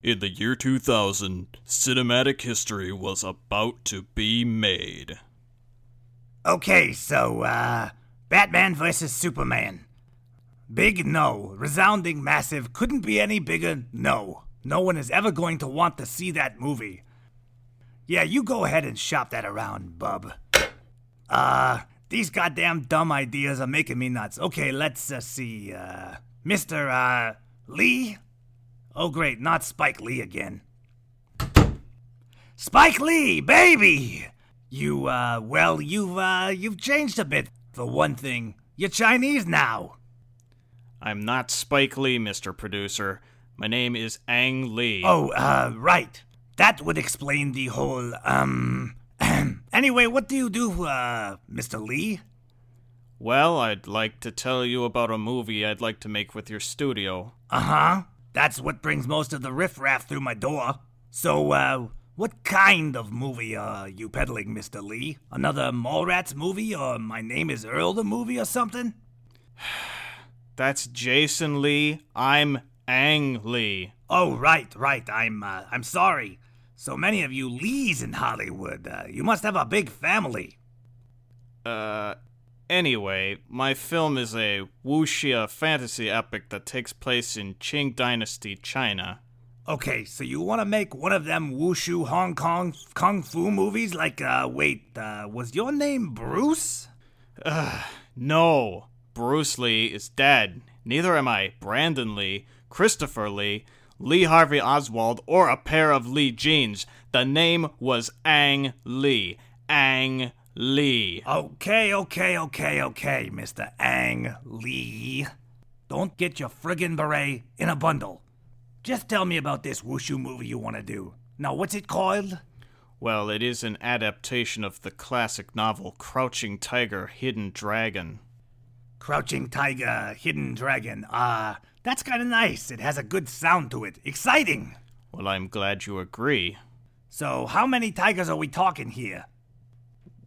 In the year 2000, cinematic history was about to be made. Okay, so, uh, Batman versus Superman. Big no. Resounding massive. Couldn't be any bigger no. No one is ever going to want to see that movie. Yeah, you go ahead and shop that around, bub. Uh, these goddamn dumb ideas are making me nuts. Okay, let's uh, see. Uh, Mr. Uh, Lee? Oh, great, not Spike Lee again. Spike Lee, baby! You, uh, well, you've, uh, you've changed a bit. For one thing, you're Chinese now. I'm not Spike Lee, Mr. Producer. My name is Ang Lee. Oh, uh, right. That would explain the whole, um. anyway, what do you do, uh, Mr. Lee? Well, I'd like to tell you about a movie I'd like to make with your studio. Uh huh. That's what brings most of the riffraff through my door. So, uh, what kind of movie are you peddling, Mr. Lee? Another Mallrats movie, or My Name is Earl the movie, or something? That's Jason Lee. I'm Ang Lee. Oh, right, right. I'm, uh, I'm sorry. So many of you Lees in Hollywood. Uh, you must have a big family. Uh, anyway, my film is a wuxia fantasy epic that takes place in Qing Dynasty, China. Okay, so you want to make one of them wushu Hong Kong kung fu movies? Like, uh, wait, uh, was your name Bruce? Ugh, no, Bruce Lee is dead. Neither am I Brandon Lee, Christopher Lee, Lee Harvey Oswald, or a pair of Lee jeans. The name was Ang Lee. Ang Lee. Okay, okay, okay, okay, Mr. Ang Lee. Don't get your friggin' beret in a bundle. Just tell me about this wushu movie you want to do. Now, what's it called? Well, it is an adaptation of the classic novel Crouching Tiger, Hidden Dragon. Crouching Tiger, Hidden Dragon. Ah, that's kind of nice. It has a good sound to it. Exciting. Well, I'm glad you agree. So, how many tigers are we talking here?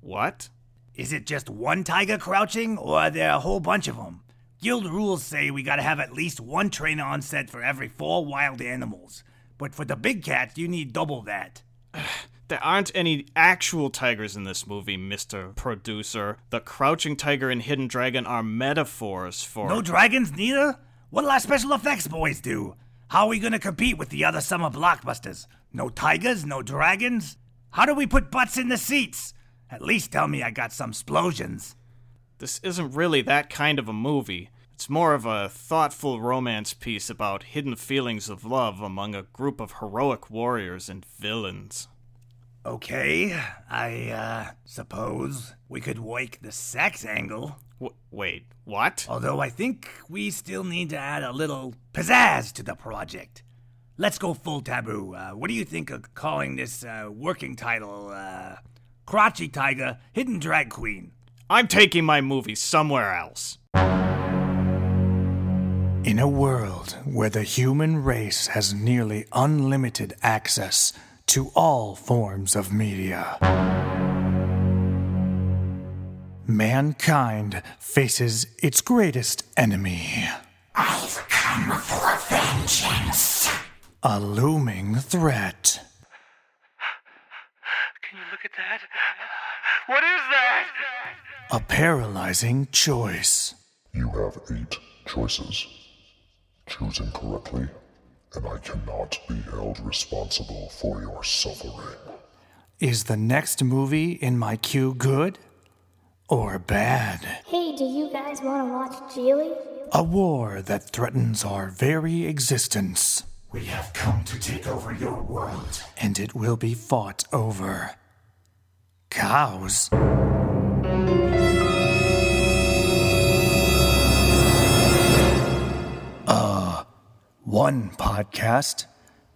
What? Is it just one tiger crouching, or are there a whole bunch of them? Guild rules say we gotta have at least one trainer on set for every four wild animals. But for the big cats, you need double that. There aren't any actual tigers in this movie, Mr. Producer. The Crouching Tiger and Hidden Dragon are metaphors for. No dragons, neither? What'll our special effects boys do? How are we gonna compete with the other summer blockbusters? No tigers, no dragons? How do we put butts in the seats? At least tell me I got some explosions. This isn't really that kind of a movie. It's more of a thoughtful romance piece about hidden feelings of love among a group of heroic warriors and villains. Okay, I, uh, suppose we could work the sex angle. W- wait, what? Although I think we still need to add a little pizzazz to the project. Let's go full taboo. Uh, what do you think of calling this uh, working title? Uh, Crotchy Tiger, Hidden Drag Queen. I'm taking my movie somewhere else. In a world where the human race has nearly unlimited access to all forms of media, mankind faces its greatest enemy. I've come for vengeance. A looming threat. Can you look at that? What is that? A paralyzing choice. You have eight choices. Choose incorrectly, and I cannot be held responsible for your suffering. Is the next movie in my queue good or bad? Hey, do you guys want to watch Gigli? A war that threatens our very existence. We have come to take over your world, and it will be fought over cows. Uh, one podcast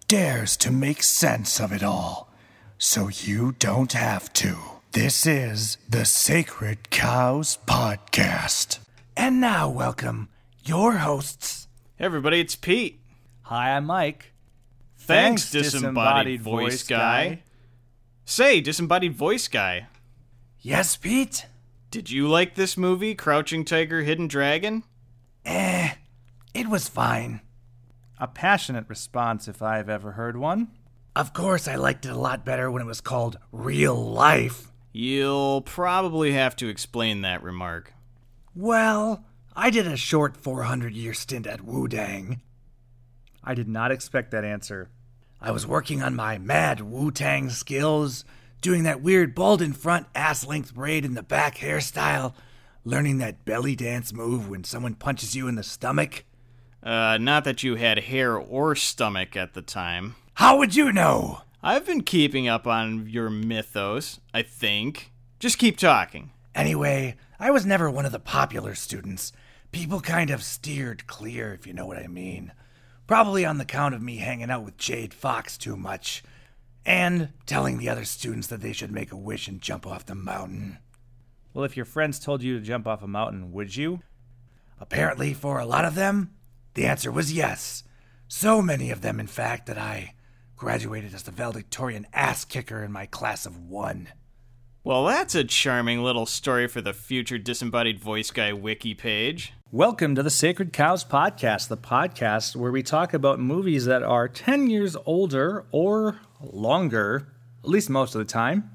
dares to make sense of it all, so you don't have to. This is the Sacred Cows Podcast. And now, welcome your hosts. Hey everybody, it's Pete. Hi, I'm Mike. Thanks, disembodied, voice, guy. Say, disembodied voice guy. Yes, Pete? Did you like this movie, Crouching Tiger, Hidden Dragon? Eh, it was fine. A passionate response, if I've ever heard one. Of course, I liked it a lot better when it was called Real Life. You'll probably have to explain that remark. Well, I did a short 400 year stint at Wu Dang. I did not expect that answer. I was working on my mad Wu Tang skills, doing that weird bald in front, ass length braid in the back hairstyle, learning that belly dance move when someone punches you in the stomach. Uh, not that you had hair or stomach at the time. How would you know? I've been keeping up on your mythos, I think. Just keep talking. Anyway, I was never one of the popular students. People kind of steered clear, if you know what I mean. Probably on the count of me hanging out with Jade Fox too much. And telling the other students that they should make a wish and jump off the mountain. Well, if your friends told you to jump off a mountain, would you? Apparently, for a lot of them, the answer was yes. So many of them, in fact, that I graduated as the valedictorian ass kicker in my class of one. Well, that's a charming little story for the future disembodied voice guy wiki page. Welcome to the Sacred Cows Podcast, the podcast where we talk about movies that are 10 years older or longer, at least most of the time.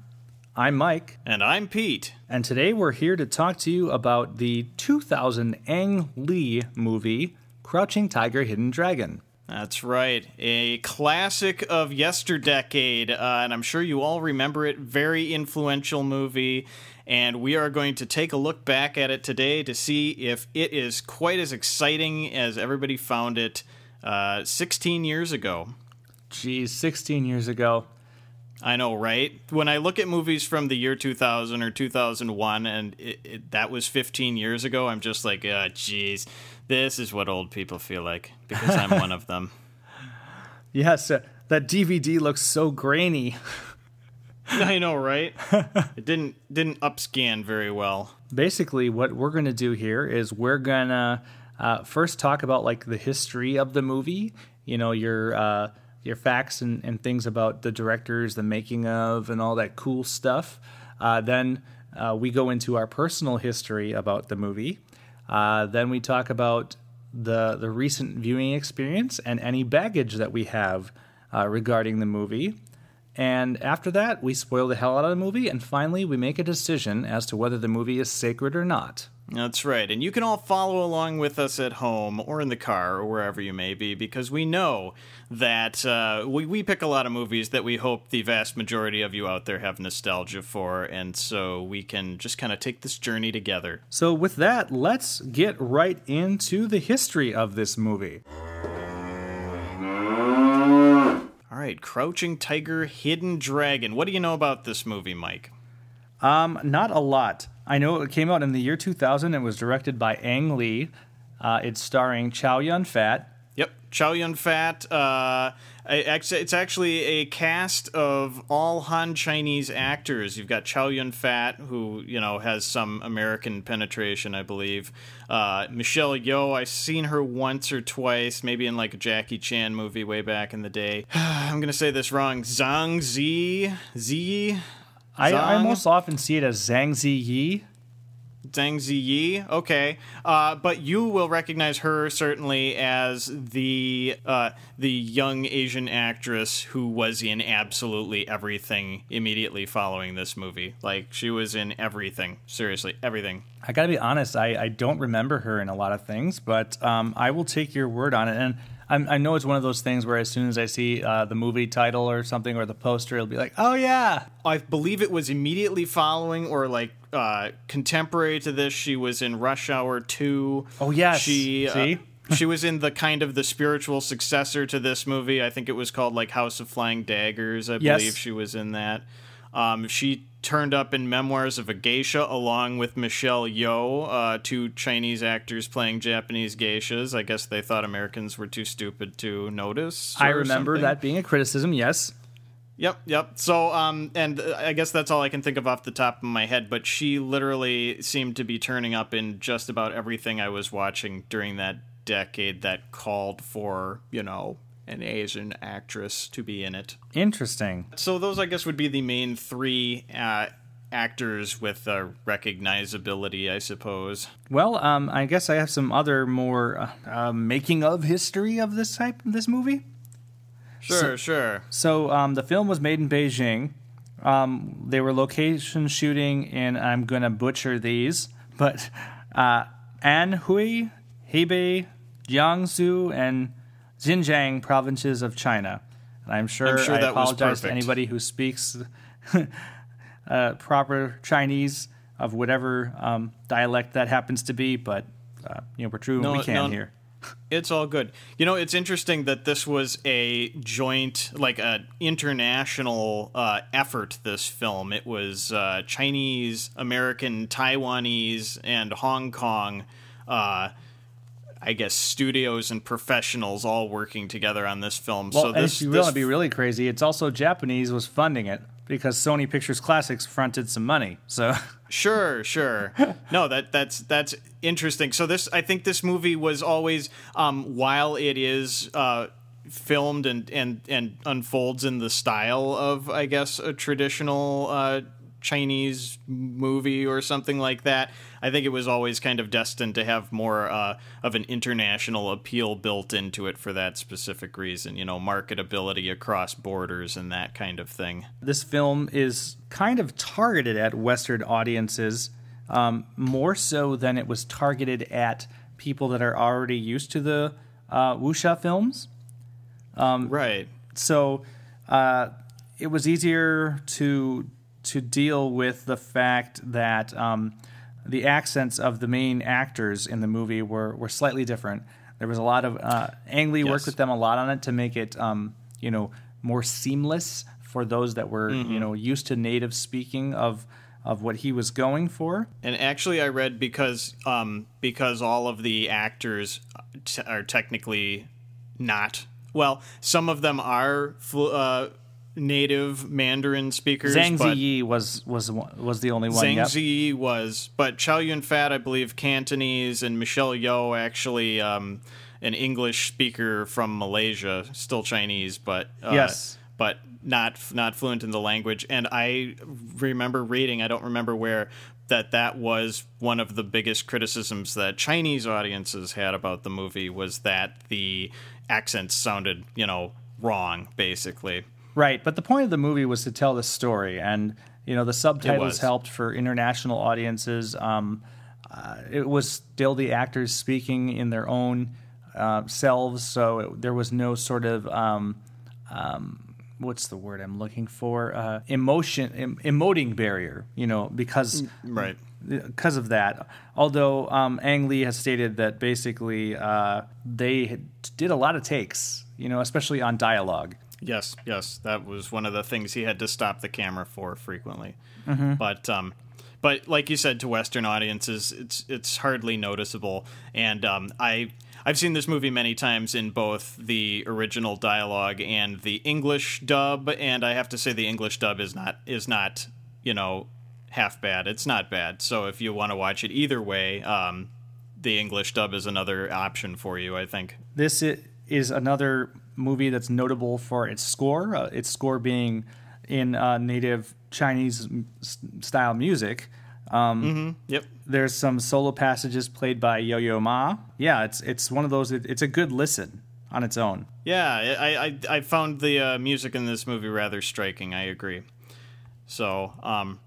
I'm Mike, And I'm Pete. and today we're here to talk to you about the 2000 Ang Lee movie, Crouching Tiger, Hidden Dragon. That's right. A classic of yesterdecade, uh, and I'm sure you all remember it. Very influential movie, and we are going to take a look back at it today to see if it is quite as exciting as everybody found it uh, 16 years ago. Geez, 16 years ago. I know, right? When I look at movies from the year 2000 or 2001, and it, it, that was 15 years ago, I'm just like, uh, geez, this is what old people feel like because I'm one of them. Yes, uh, that DVD looks so grainy. I know, right? it didn't didn't upscan very well. basically what we're going to do here is we're going to uh, first talk about like the history of the movie you know your uh, your facts and, and things about the directors the making of and all that cool stuff uh, then uh, we go into our personal history about the movie uh, then we talk about the the recent viewing experience and any baggage that we have uh, regarding the movie and after that, we spoil the hell out of the movie, and finally, we make a decision as to whether the movie is sacred or not. That's right. And you can all follow along with us at home or in the car or wherever you may be because we know that uh, we, we pick a lot of movies that we hope the vast majority of you out there have nostalgia for. And so we can just kind of take this journey together. So, with that, let's get right into the history of this movie. All right, Crouching Tiger, Hidden Dragon. What do you know about this movie, Mike? Um, not a lot. I know it came out in the year 2000 and was directed by Ang Lee. Uh, it's starring Chow Yun Fat. Yep, Chow Yun Fat. Uh, it's actually a cast of all Han Chinese actors. You've got Chow Yun Fat, who you know has some American penetration, I believe. Uh, Michelle Yeoh, I've seen her once or twice, maybe in like a Jackie Chan movie way back in the day. I'm gonna say this wrong. Zhang Zi Zi. I, I most often see it as Zhang Zi Yi. Zhang Ziyi. Okay, uh, but you will recognize her certainly as the uh, the young Asian actress who was in absolutely everything immediately following this movie. Like she was in everything. Seriously, everything. I gotta be honest, I, I don't remember her in a lot of things, but um, I will take your word on it. And I'm, I know it's one of those things where as soon as I see uh, the movie title or something or the poster, it'll be like, oh yeah, I believe it was immediately following or like uh, contemporary to this. She was in Rush Hour Two. Oh, yes. she uh, she was in the kind of the spiritual successor to this movie. I think it was called like House of Flying Daggers. I Yes. believe she was in that. Um, she turned up in Memoirs of a Geisha along with Michelle Yeoh, uh, two Chinese actors playing Japanese geishas. I guess they thought Americans were too stupid to notice. I remember something. that being a criticism. Yes, Yep, yep. So, um, and uh, I guess that's all I can think of off the top of my head. But she literally seemed to be turning up in just about everything I was watching during that decade that called for, you know, an Asian actress to be in it. interesting. So those, I guess, would be the main three uh, actors with uh, recognizability, I suppose. Well, um, I guess I have some other more uh, uh, making of history of this type this movie. Sure, sure. So um, the film was made in Beijing. Um, they were location shooting in I'm gonna butcher these, but uh, Anhui, Hebei, Jiangsu, and Xinjiang provinces of China. And I'm sure, I'm sure I apologize to anybody who speaks uh, proper Chinese of whatever um, dialect that happens to be, but uh, you know we're true No, we can no. here. It's all good. You know, it's interesting that this was a joint, like a international uh, effort. This film, it was uh, Chinese, American, Taiwanese, and Hong Kong. Uh, I guess studios and professionals all working together on this film. Well, so this, if you this want to be really crazy, it's also Japanese was funding it because Sony Pictures Classics fronted some money. So Sure, sure. No, that that's that's interesting. So this, I think, this movie was always, um, while it is uh, filmed and and and unfolds in the style of, I guess, a traditional uh, Chinese movie or something like that. I think it was always kind of destined to have more uh, of an international appeal built into it for that specific reason. You know, marketability across borders and that kind of thing. this film is kind of targeted at Western audiences um, more so than it was targeted at people that are already used to the uh, wuxia films. Right. so uh, it was easier to to deal with the fact that um, the accents of the main actors in the movie were, were slightly different. There was a lot of uh, Ang Lee worked with them a lot on it to make it um, you know more seamless for those that were you know used to native speaking of of what he was going for. And actually, I read because um, because all of the actors t- are technically not well. Some of them are flu- uh, native Mandarin speakers. Zhang Ziyi was was one- was the only one. Zhang yep. Ziyi was, but Chow Yun Fat, I believe, Cantonese, and Michelle Yeoh actually um, an English speaker from Malaysia, still Chinese, but uh, Yes. but not not fluent in the language. And I remember reading, I don't remember where, that that was one of the biggest criticisms that Chinese audiences had about the movie was that the accents sounded, you know, wrong, basically. Right, but the point of the movie was to tell the story, and you know the subtitles helped for international audiences. Um, uh, it was still the actors speaking in their own uh, selves, so it, there was no sort of um, um, what's the word I'm looking for? Uh, emotion, em- emoting barrier. You know, because Right. because of that. Although um, Ang Lee has stated that basically uh, they had- did a lot of takes, you know, especially on dialogue. Yes, yes, that was one of the things he had to stop the camera for frequently. Mm-hmm. But um, but like you said, to Western audiences, it's it's hardly noticeable. And um, I I've seen this movie many times in both the original dialogue and the English dub, and I have to say the English dub is not is not you know half bad. It's not bad. So if you want to watch it either way, um, the English dub is another option for you. I think. This is another movie that's notable for its score. Uh, its score being in uh, native Chinese style music. Yep. There's some solo passages played by Yo Yo Ma. Yeah, it's it's one of those. It, it's a good listen on its own. Yeah, I I, I found the uh, music in this movie rather striking. I agree. So, um,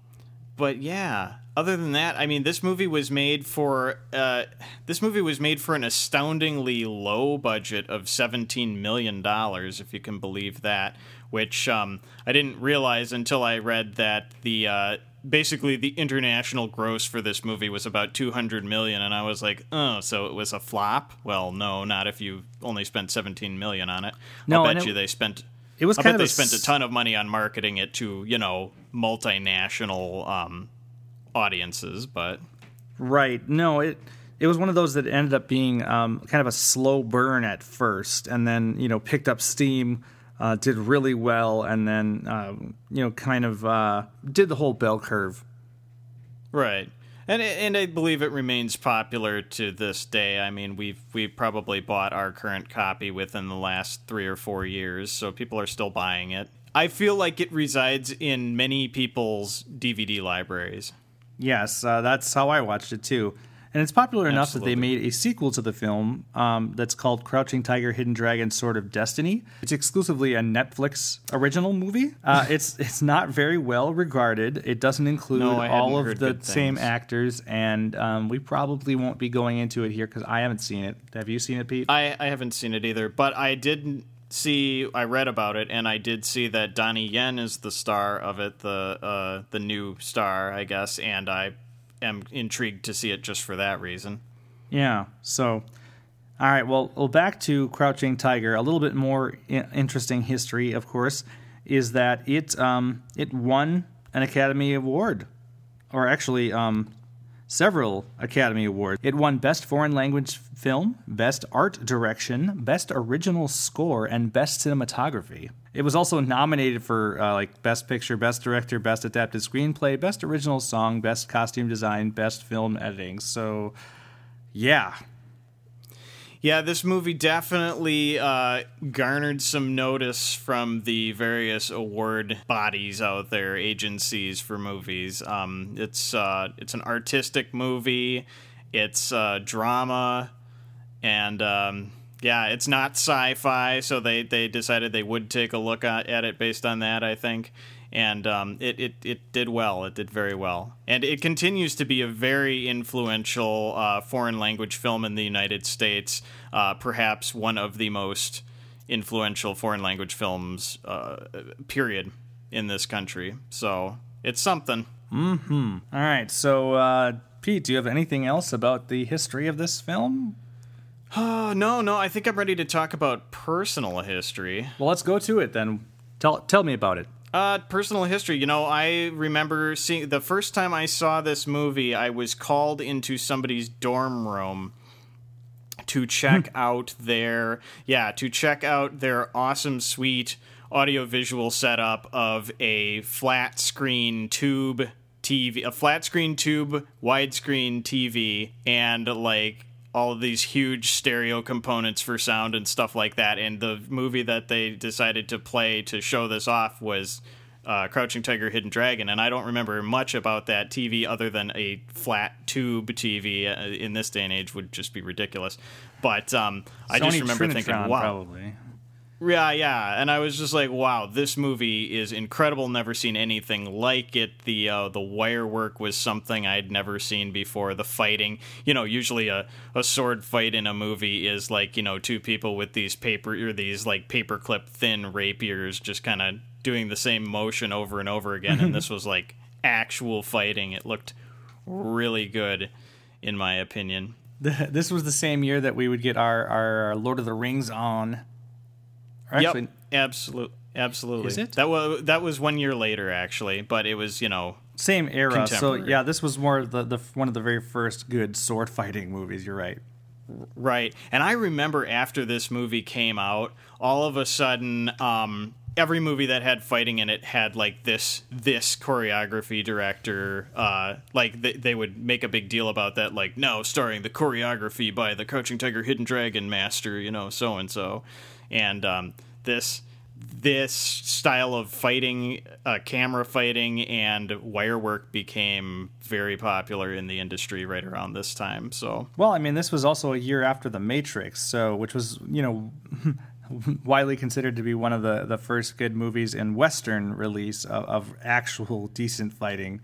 but yeah. Other than that, I mean, this movie was made for uh, this movie was made for an astoundingly low budget of seventeen million dollars, if you can believe that. Which um, I didn't realize until I read that the uh, basically the international gross for this movie was about two hundred million, and I was like, oh, so it was a flop? Well, no, not if you only spent seventeen million on it. No, I'll and bet it- you they spent. It was I kind bet of they a spent a ton of money on marketing it to you know multinational um, audiences, but Right. No, it it was one of those that ended up being um, kind of a slow burn at first, and then you know picked up steam, uh, did really well, and then um, you know kind of uh, did the whole bell curve. right. And and I believe it remains popular to this day. I mean, we've we probably bought our current copy within the last three or four years, so people are still buying it. I feel like it resides in many people's DVD libraries. Yes, uh, that's how I watched it too. And it's popular enough that they made a sequel to the film um, that's called Crouching Tiger, Hidden Dragon, Sword of Destiny. It's exclusively a Netflix original movie. Uh, it's it's not very well regarded. It doesn't include No, all of the same actors, and um, we probably won't be going into it here because I haven't seen it. Have you seen it, Pete? I, I haven't seen it either, but I did see. I read about it, and I did see that Donnie Yen is the star of it, the uh, the new star, I guess, and I am intrigued to see it just for that reason. Yeah. So, all right. Well, well, back to Crouching Tiger. A little bit more I- interesting history, of course, is that it um, it won an Academy Award, or actually um, several Academy Awards. It won Best Foreign Language Film, Best Art Direction, Best Original Score, and Best Cinematography. It was also nominated for uh, like Best Picture, Best Director, Best Adapted Screenplay, Best Original Song, Best Costume Design, Best Film Editing. So, yeah, Yeah, this movie definitely uh, garnered some notice from the various award bodies out there, agencies for movies. Um, it's uh, it's an artistic movie. It's uh, drama, and um, yeah, it's not sci-fi. So they, they decided they would take a look at, at it based on that. I think. And um, it, it, it did well. It did very well. And it continues to be a very influential uh, foreign language film in the United States. Uh, perhaps one of the most influential foreign language films, uh, period, in this country. So it's something. Hmm. All right. So, uh, Pete, do you have anything else about the history of this film? Oh, no, no. I think I'm ready to talk about personal history. Well, let's go to it then. Tell tell me about it. Uh, personal history. You know, I remember seeing the first time I saw this movie, I was called into somebody's dorm room to check out their yeah to check out their awesome sweet audiovisual setup of a flat screen tube TV, a flat screen tube widescreen TV, and like all of these huge stereo components for sound and stuff like that. And the movie that they decided to play to show this off was uh, Crouching Tiger, Hidden Dragon, and I don't remember much about that TV other than a flat tube TV. Uh, in this day and age, would just be ridiculous. But um, I just remember thinking, "Wow, probably. Yeah, yeah," and I was just like, "Wow, this movie is incredible. Never seen anything like it. The uh, the wire work was something I'd never seen before. The fighting, you know, usually a, a sword fight in a movie is like you know two people with these paper or these like paperclip thin rapiers just kind of doing the same motion over and over again. and this was like actual fighting. It looked really good, in my opinion. This was the same year that we would get our, our Lord of the Rings on. Actually, yep, absolutely, absolutely. Is it? that was that was one year later actually, but it was you know same era. So yeah, this was more the, the one of the very first good sword fighting movies. You're right. right. And I remember after this movie came out, all of a sudden, um, every movie that had fighting in it had like this this choreography director. Uh, like they, they would make a big deal about that, like no, starring the choreography by the Crouching Tiger, Hidden Dragon master, you know, so and so, and um, this this style of fighting, uh, camera fighting, and wire work became very popular in the industry right around this time. So Well, I mean, this was also a year after The Matrix, so which was you know widely considered to be one of the the first good movies in Western release of, of actual decent fighting.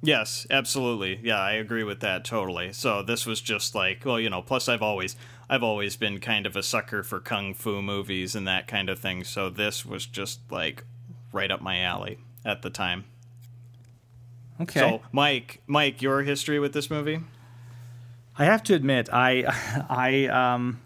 Yes, absolutely. Yeah, I agree with that totally. So this was just like, well, you know, plus I've always I've always been kind of a sucker for kung fu movies and that kind of thing. So this was just like right up my alley at the time. Okay. So, Mike, Mike, your history with this movie? I have to admit, I I um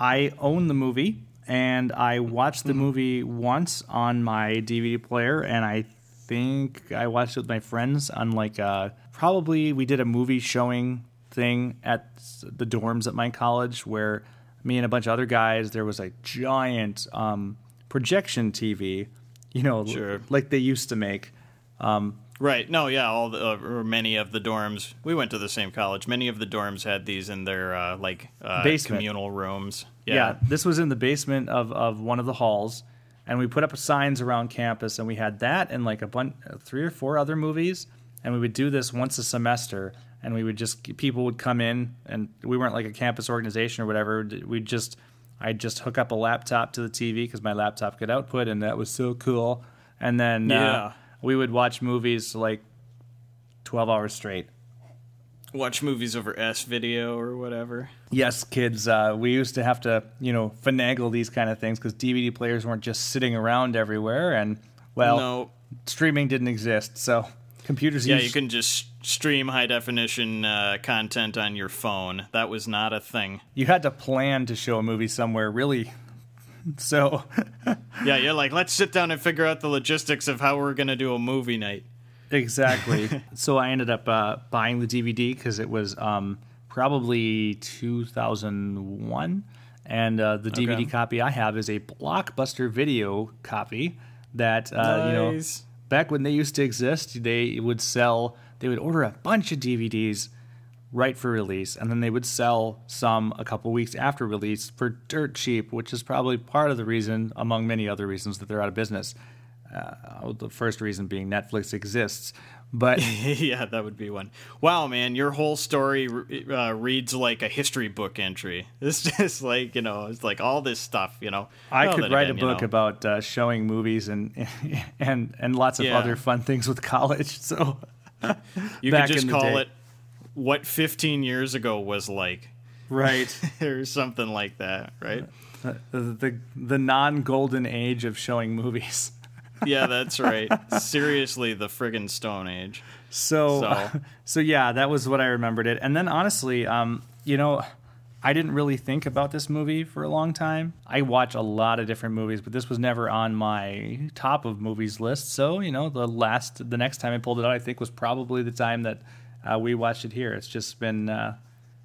I own the movie and I watched the movie once on my DVD player, and I think I watched it with my friends on like uh probably we did a movie showing thing at the dorms at my college where me and a bunch of other guys there was a giant um projection TV, you know, Sure. like they used to make. Um, Right. No, yeah, all the, uh, or many of the dorms. We went to the same college. Many of the dorms had these in their uh, like uh, Basement. communal rooms. Yeah. Yeah. this was in the basement of, of one of the halls, and we put up signs around campus, and we had that and like a bunch, three or four other movies, and we would do this once a semester, and we would just people would come in, and we weren't like a campus organization or whatever. We'd just I'd just hook up a laptop to the TV because my laptop could output, and that was so cool. And then Yeah. uh, we would watch movies like twelve hours straight. Watch movies over S video or whatever. Yes, kids. Uh, we used to have to, you know, finagle these kind of things because DVD players weren't just sitting around everywhere, and well, no. streaming didn't exist, so computers. Yeah, used- you can just stream high definition uh, content on your phone. That was not a thing. You had to plan to show a movie somewhere, really. So, Yeah, you're like, let's sit down and figure out the logistics of how we're gonna do a movie night. Exactly. so I ended up uh, buying the DVD because it was um, probably 2001, and uh, the DVD Okay. copy I have is a Blockbuster video copy that uh, you know back when they used to exist, they would sell, they would order a bunch of DVDs right for release, and then they would sell some a couple weeks after release for dirt cheap, which is probably part of the reason, among many other reasons, that they're out of business. Uh, the first reason being Netflix exists. But yeah, that would be one. Wow, man, your whole story uh, reads like a history book entry. It's just like you know, it's like all this stuff. You know, I could write again, a you book know, about uh, showing movies and and and lots of Yeah. other fun things with college. So You could just call day. it "What 15 Years Ago Was Like," right. or something like that, right? the the, the non golden age of showing movies. Yeah, that's right. Seriously, the friggin' Stone Age. So, So- so, yeah, that was what I remembered it. And then honestly, um, you know, I didn't really think about this movie for a long time. I watch a lot of different movies, but this was never on my top of movies list. So, you know, the last, the next time I pulled it out, I think was probably the time that uh, we watched it here. It's just been uh,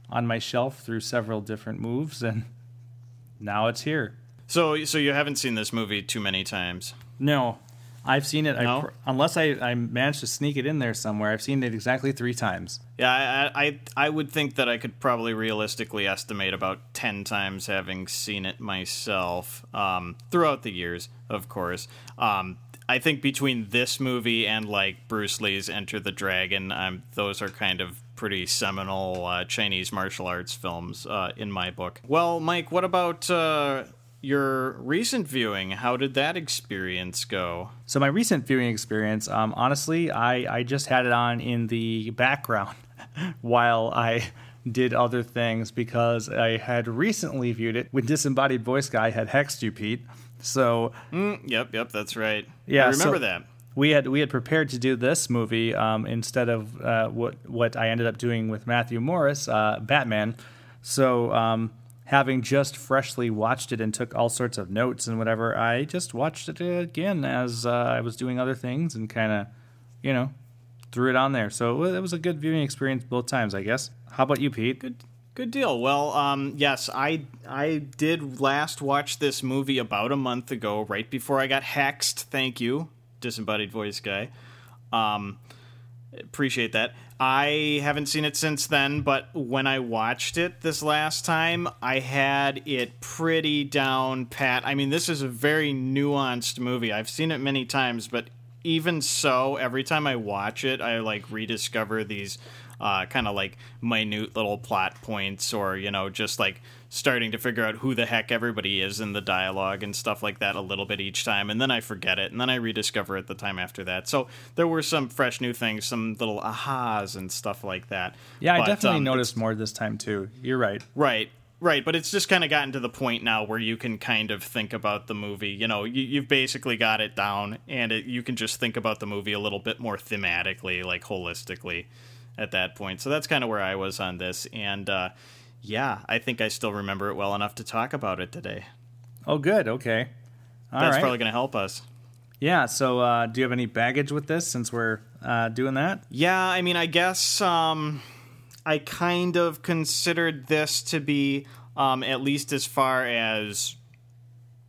on my shelf through several different moves, and now it's here. So, so you haven't seen this movie too many times. No, I've seen it. I No? pr- unless I, I managed to sneak it in there somewhere, I've seen it exactly three times. Yeah, I, I I would think that I could probably realistically estimate about ten times having seen it myself um, throughout the years, of course. Um, I think between this movie and like Bruce Lee's Enter the Dragon, um, those are kind of pretty seminal uh, Chinese martial arts films uh, in my book. Well, Mike, what about uh, your recent viewing? How did that experience go? So my recent viewing experience, um, honestly, I, I just had it on in the background while I did other things because I had recently viewed it when Disembodied Voice Guy had hexed you, Pete. So Yep, yep, that's right. Yeah, I remember so- that. we had we had prepared to do this movie um, instead of uh, what what I ended up doing with Matthew Morris, uh, Batman. So um, having just freshly watched it and took all sorts of notes and whatever, I just watched it again as uh, I was doing other things and kind of, you know, threw it on there. So it was a good viewing experience both times, I guess. How about you, Pete? Good, good deal. Well, um, yes, I I did last watch this movie about a month ago, right before I got hexed. Thank you, disembodied voice guy. Um, appreciate that. I haven't seen it since then, but when I watched it this last time, I had it pretty down pat. I mean, this is a very nuanced movie. I've seen it many times, but even so, every time I watch it, I like rediscover these uh, kind of like minute little plot points, or you know, just like starting to figure out who the heck everybody is in the dialogue and stuff like that a little bit each time, and then I forget it, and then I rediscover it the time after that. So there were some fresh new things, some little ahas and stuff like that. Yeah, I definitely um, noticed more this time too. You're right. Right. Right, but it's just kind of gotten to the point now where you can kind of think about the movie. You know, you, you've basically got it down, and it, you can just think about the movie a little bit more thematically, like holistically, at that point. So that's kind of where I was on this, and uh, yeah, I think I still remember it well enough to talk about it today. Oh, good. Okay. All That's right. probably going to help us. Yeah. So, uh, do you have any baggage with this since we're uh, doing that? Yeah, I mean, I guess um, I kind of considered this to be, um, at least as far as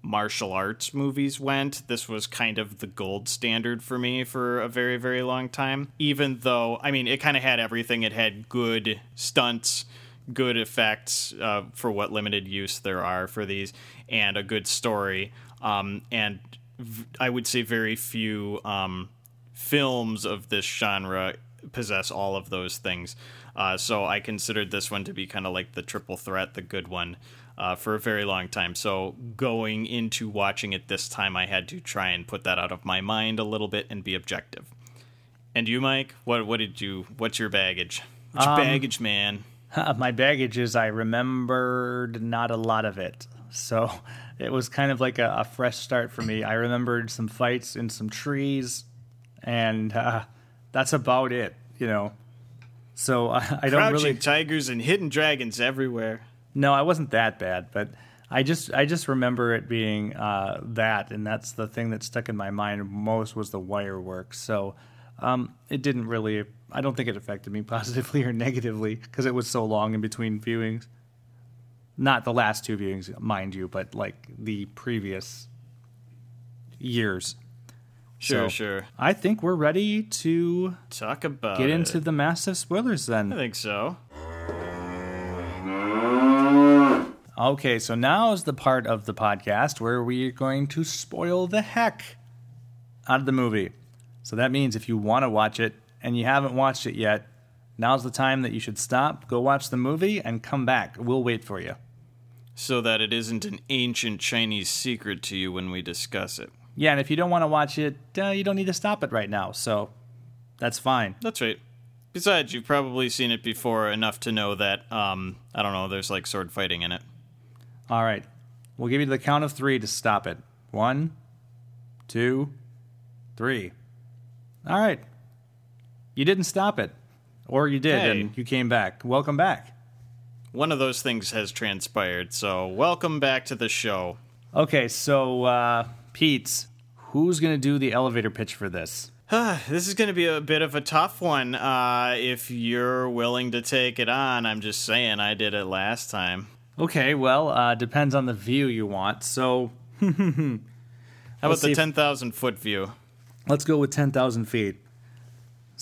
martial arts movies went, this was kind of the gold standard for me for a very, very long time. Even though, I mean, it kind of had everything. It had good stunts, good effects uh, for what limited use there are for these, and a good story. Um, and v- I would say very few um, films of this genre possess all of those things. Uh, so I considered this one to be kind of like the triple threat, the good one, uh, for a very long time. So going into watching it this time, I had to try and put that out of my mind a little bit and be objective. And you, Mike, what what did you? What's your baggage? What's your baggage, man? My baggage is I remembered not a lot of it. So it was kind of like a, a fresh start for me. I remembered some fights in some trees, and uh, that's about it, you know. So I, I don't Crouching really. tigers and hidden dragons everywhere. No, I wasn't that bad, but I just I just remember it being uh, that, and that's the thing that stuck in my mind most was the wire work. So um, it didn't really. I don't think it affected me positively or negatively because it was so long in between viewings. Not the last two viewings, mind you, but like the previous years. Sure, So, sure. I think we're ready to Talk about get it. into the massive spoilers then. I think so. Okay, so now is the part of the podcast where we're going to spoil the heck out of the movie. So that means if you want to watch it and you haven't watched it yet, now's the time that you should stop, go watch the movie, and come back. We'll wait for you. So that it isn't an ancient Chinese secret to you when we discuss it. Yeah, and if you don't want to watch it, uh, you don't need to stop it right now. So that's fine. That's right. Besides, you've probably seen it before enough to know that, um, I don't know, there's like sword fighting in it. All right. We'll give you the count of three to stop it. One, two, three. All right. You didn't stop it. Or you did, Hey. and you came back. Welcome back. One of those things has transpired, so welcome back to the show. Okay, so, uh, Pete, who's going to do the elevator pitch for this? this is going to be a bit of a tough one. Uh, if you're willing to take it on, I'm just saying I did it last time. Okay, well, uh, depends on the view you want. So How about the 10,000 foot view? let's go with 10,000 feet.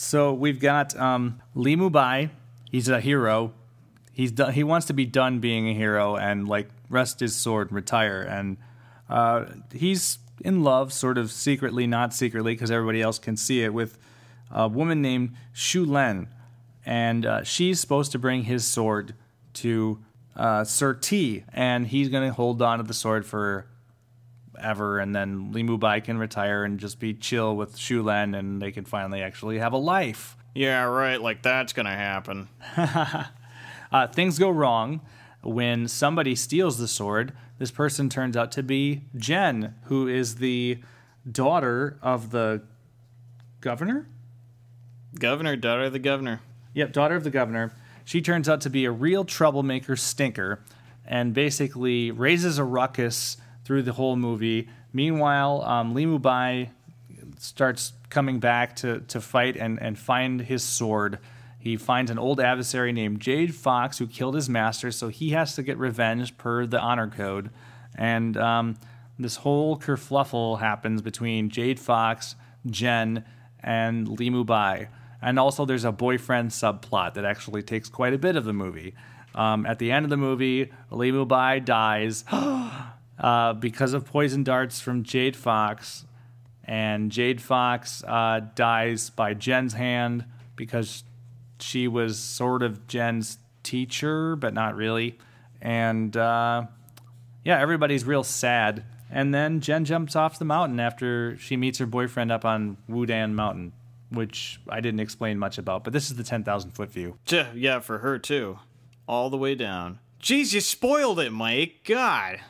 So we've got um, Li Mubai. He's a hero. He's he wants to be done being a hero and like rest his sword and retire. And uh, he's in love, sort of secretly, not secretly, because everybody else can see it, with a woman named Shu Lien. And uh, she's supposed to bring his sword to uh, Sir Te, and he's going to hold on to the sword for ever, and then Li Mubai can retire and just be chill with Shu Lien, and they can finally actually have a life. Yeah, right, like that's going to happen. Uh, things go wrong when somebody steals the sword. This person turns out to be Jen, who is the daughter of the governor. Governor, daughter of the governor. Yep, daughter of the governor. She turns out to be a real troublemaker stinker and basically raises a ruckus through the whole movie. Meanwhile, um, Li Mubai starts coming back to, to fight and, and find his sword. He finds an old adversary named Jade Fox who killed his master, so he has to get revenge per the honor code. And um, this whole kerfluffle happens between Jade Fox, Jen, and Li Mubai. And also, there's a boyfriend subplot that actually takes quite a bit of the movie. Um, at the end of the movie, Li Mubai dies uh, because of poison darts from Jade Fox, and Jade Fox uh, dies by Jen's hand because she was sort of Jen's teacher, but not really. And uh, yeah, everybody's real sad. And then Jen jumps off the mountain after she meets her boyfriend up on Wudan Mountain, which I didn't explain much about, but this is the 10,000 foot view. Yeah, for her too. All the way down. Jeez, you spoiled it, Mike. God.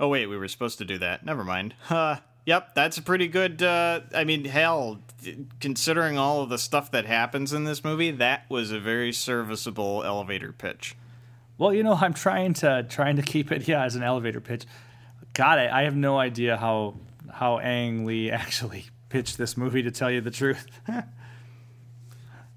Oh wait, we were supposed to do that. Never mind. Uh, yep, that's a pretty good. Uh, I mean, hell, considering all of the stuff that happens in this movie, that was a very serviceable elevator pitch. Well, you know, I'm trying to trying to keep it, yeah, as an elevator pitch. God, I, I have no idea how how Ang Lee actually pitched this movie. To tell you the truth,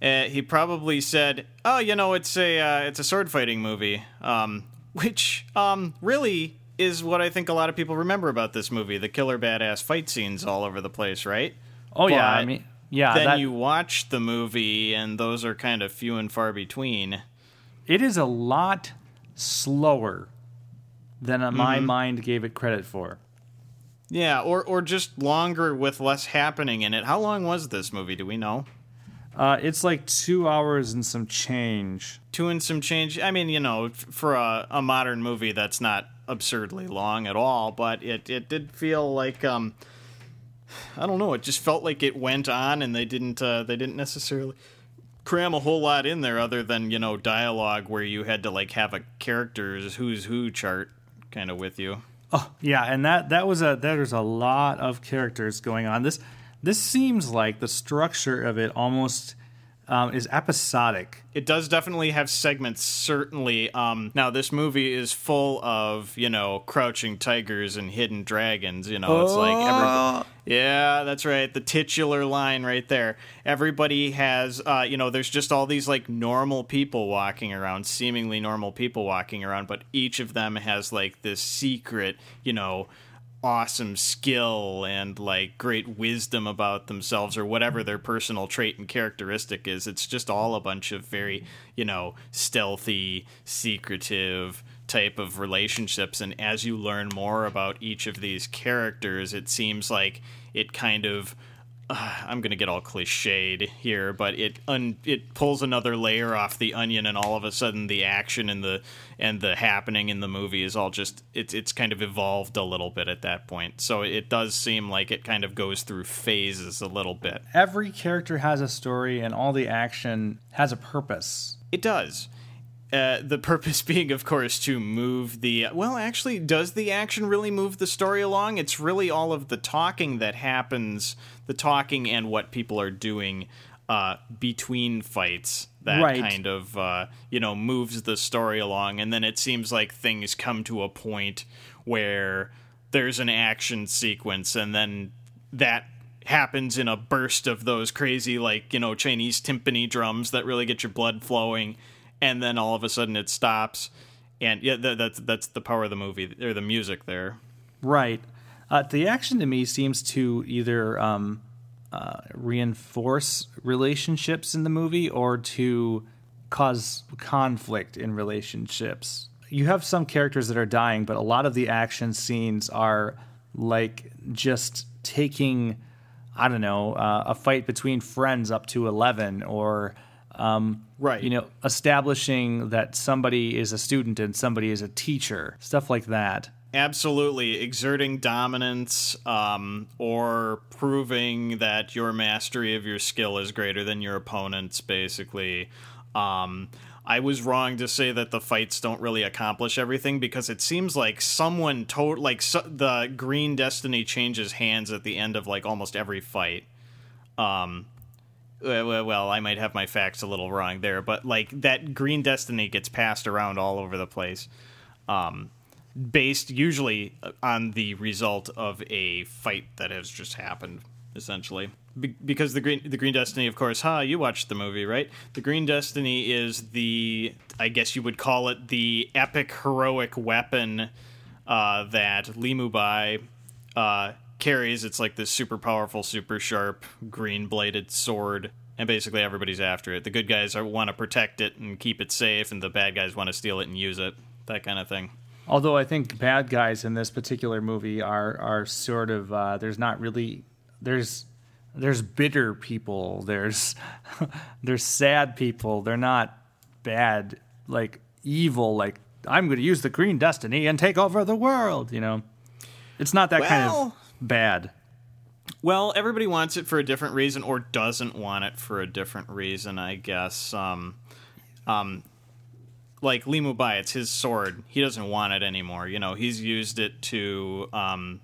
Uh, he probably said, "Oh, you know, it's a uh, it's a sword fighting movie," um, which um, really is what I think a lot of people remember about this movie: the killer badass fight scenes all over the place, right? Oh yeah, I mean, yeah. then that, you watch the movie, and those are kind of few and far between. it is a lot slower than uh, my Mm-hmm. mind gave it credit for. Yeah, or or just longer with less happening in it. How long was this movie? Do we know? Uh, it's like two hours and some change. Two and some change. I mean, you know, f- for a, a modern movie, that's not absurdly long at all. But it it did feel like um, I don't know. It just felt like it went on, and they didn't uh, they didn't necessarily cram a whole lot in there, other than you know dialogue where you had to like have a characters who's who chart kind of with you. Oh yeah, and that that was a there's a lot of characters going on. This this seems like the structure of it almost um, is episodic. it does definitely have segments certainly. Um now this movie is full of you know crouching tigers and hidden dragons you know it's like every yeah that's right the titular line right there. Everybody has uh you know there's just all these like normal people walking around seemingly normal people walking around but each of them has like this secret you know awesome skill and like great wisdom about themselves or whatever their personal trait and characteristic is. It's just all a bunch of very, you know, stealthy, secretive type of relationships. And as you learn more about each of these characters, it seems like it kind of. Uh, I'm gonna get all cliched here, but it un- it pulls another layer off the onion, and all of a sudden the action and the and the happening in the movie is all just it's it's kind of evolved a little bit at that point. So it does seem like it kind of goes through phases a little bit. Every character has a story, and all the action has a purpose. It does. Uh, the purpose being, of course, to move the. Well, actually, does the action really move the story along? It's really all of the talking that happens, the talking and what people are doing uh, between fights that Right. kind of, uh, you know, moves the story along. And then it seems like things come to a point where there's an action sequence, and then that happens in a burst of those crazy like you know chinese timpani drums that really get your blood flowing and then all of a sudden it stops and yeah that, that's that's the power of the movie or the music there Right. Uh, the action to me seems to either um, uh, reinforce relationships in the movie or to cause conflict in relationships. You have some characters that are dying, but a lot of the action scenes are like just taking, I don't know, uh, a fight between friends up to 11 or. Um, Right. You know, establishing that somebody is a student and somebody is a teacher, stuff like that. absolutely exerting dominance um, or proving that your mastery of your skill is greater than your opponent's basically um, i was wrong to say that the fights don't really accomplish everything because it seems like someone to- like so- the green destiny changes hands at the end of like almost every fight um well, I might have my facts a little wrong there, but like that green destiny gets passed around all over the place. Um, based usually on the result of a fight that has just happened, essentially. Be- because the green the Green Destiny, of course, huh? You watched the movie, right? The Green Destiny is the, I guess you would call it the epic heroic weapon uh, that Li Mubai uh, carries. It's like this super powerful, super sharp, green bladed sword. And basically, everybody's after it. The good guys want to protect it and keep it safe, and the bad guys want to steal it and use it. That kind of thing. Although I think bad guys in this particular movie are are sort of uh, there's not really there's there's bitter people there's there's sad people they're not bad like evil like I'm going to use the green destiny and take over the world you know it's not that kind of Well- bad Well, everybody wants it for a different reason, or doesn't want it for a different reason, I guess. Um, um, like Li Mubai, it's his sword. He doesn't want it anymore. You know, he's used it to um,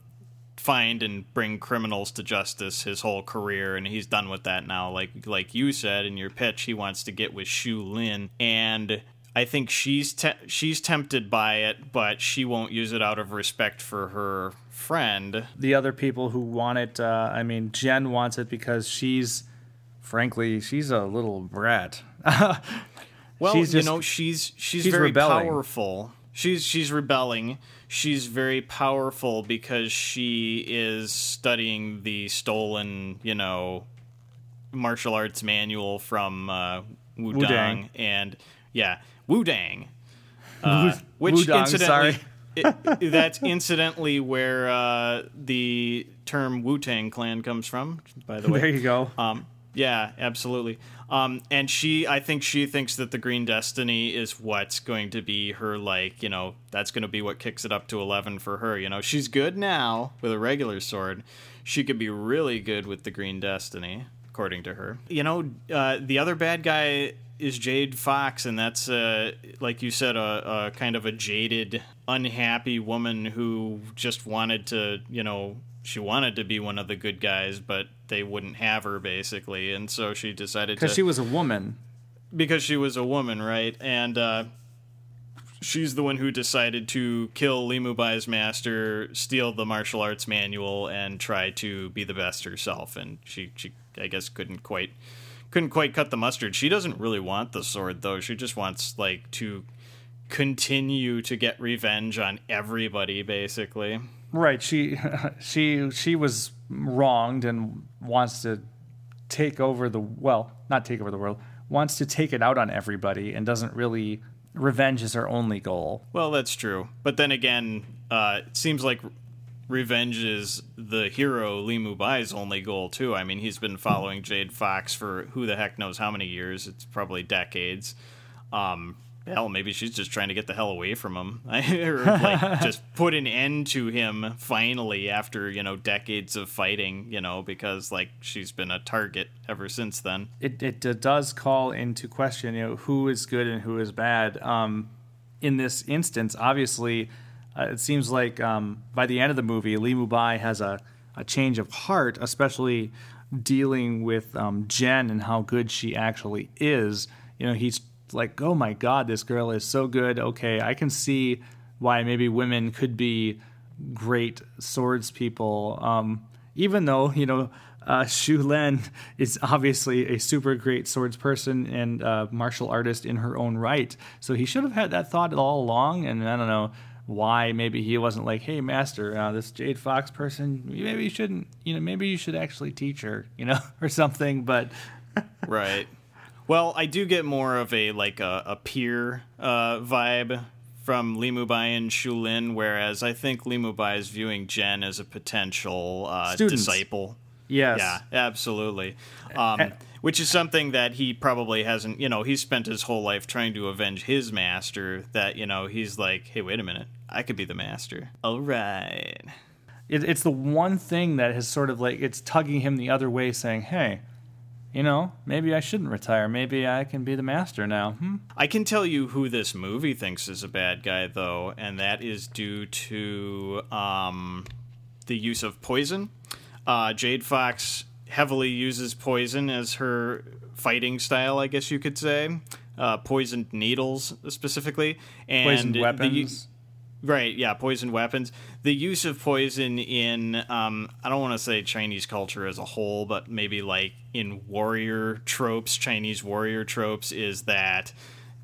find and bring criminals to justice his whole career, and he's done with that now. Like like you said in your pitch, he wants to get with Shu Lien, and I think she's te- she's tempted by it, but she won't use it out of respect for her friend. the other people who want it uh, I mean Jen wants it because she's frankly she's a little brat Well, She's you know, she's she's, she's very rebelling. powerful. she's she's rebelling. She's very powerful because she is studying the stolen, you know, martial arts manual from uh, Wudang, Wudang. and yeah, Wudang, uh, which Wudang, incidentally. sorry. it- that's incidentally where uh, the term Wu Tang Clan comes from. By the way, There you go. um, yeah, absolutely. Um, and she, I think she thinks that the Green Destiny is what's going to be her, like, you know, that's going to be what kicks it up to 11 for her. You know, she's good now with a regular sword. She could be really good with the Green Destiny, according to her. You know, uh, the other bad guy is Jade Fox, and that's, uh, like you said, a, a kind of a jaded, unhappy woman who just wanted to, you know, she wanted to be one of the good guys, but they wouldn't have her basically, and so she decided to Because she was a woman. because she was a woman, right? And uh, she's the one who decided to kill Li Mubai's master, steal the martial arts manual, and try to be the best herself. And she, she, I guess, couldn't quite, couldn't quite cut the mustard. She doesn't really want the sword, though. She just wants like to continue to get revenge on everybody, basically. Right. She she she was wronged and wants to take over the well, not take over the world. Wants to take it out on everybody and doesn't really revenge is her only goal. Well, that's true. But then again, uh, it seems like revenge is the hero Li Mubai's only goal too. I mean, he's been following Jade Fox for who the heck knows how many years. It's probably decades. Um, hell, maybe she's just trying to get the hell away from him, or like just put an end to him finally after you know decades of fighting. You know, because like she's been a target ever since then. It it uh, does call into question, you know, who is good and who is bad. Um, in this instance, obviously, uh, it seems like um, by the end of the movie, Li Mubai has a, a change of heart, especially dealing with um, Jen and how good she actually is. You know, he's like, oh my God, this girl is so good. Okay, I can see why maybe women could be great swords people. Um, even though, you know, uh, Shu Lien is obviously a super great swords person and uh, martial artist in her own right. So he should have had that thought all along. And I don't know why maybe he wasn't like, hey, master, uh, this Jade Fox person, maybe you shouldn't, you know, maybe you should actually teach her, you know, or something. But Right. Well, I do get more of a like a, a peer uh, vibe from Li Mubai and Shu Lien, whereas I think Li Mubai is viewing Jen as a potential uh, disciple. yes. Yeah, absolutely. Um, which is something that he probably hasn't, you know, he's spent his whole life trying to avenge his master. That, you know, he's like, hey, wait a minute, I could be the master. All right. it, it's the one thing that has sort of like it's tugging him the other way, saying, "Hey, you know, maybe I shouldn't retire. Maybe I can be the master now." Hmm? I can tell you who this movie thinks is a bad guy, though, and that is due to um, the use of poison. Uh, Jade Fox heavily uses poison as her fighting style, I guess you could say. Uh, poisoned needles, specifically, and Poisoned the- weapons. Right, yeah, poison weapons. The use of poison in, um, I don't want to say Chinese culture as a whole, but maybe like in warrior tropes, Chinese warrior tropes, is that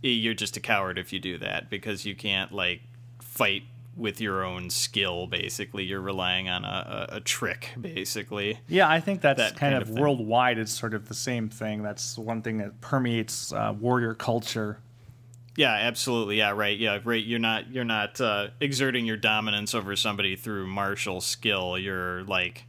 you're just a coward if you do that because you can't like fight with your own skill. Basically, you're relying on a, a, a trick. Basically, Yeah, I think that's That kind, kind of, of worldwide. It's sort of the same thing. That's one thing that permeates uh, warrior culture. Yeah, absolutely. Yeah, right. Yeah, right. You're not you're not uh, exerting your dominance over somebody through martial skill. You're like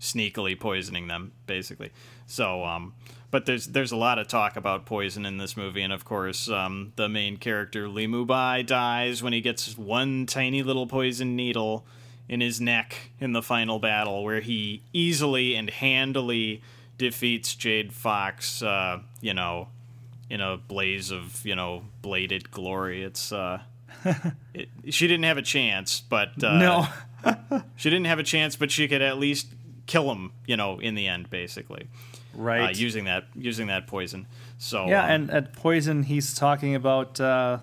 sneakily poisoning them, basically. So, um, but there's there's a lot of talk about poison in this movie, and of course, um, the main character Li Mubai dies when he gets one tiny little poison needle in his neck in the final battle, where he easily and handily defeats Jade Fox. Uh, you know, in a blaze of you know bladed glory. It's uh, it, she didn't have a chance, but uh, no, she didn't have a chance, but she could at least kill him. You know, in the end, basically, right? uh, using that using that poison. So yeah, um, and at poison, he's talking about uh,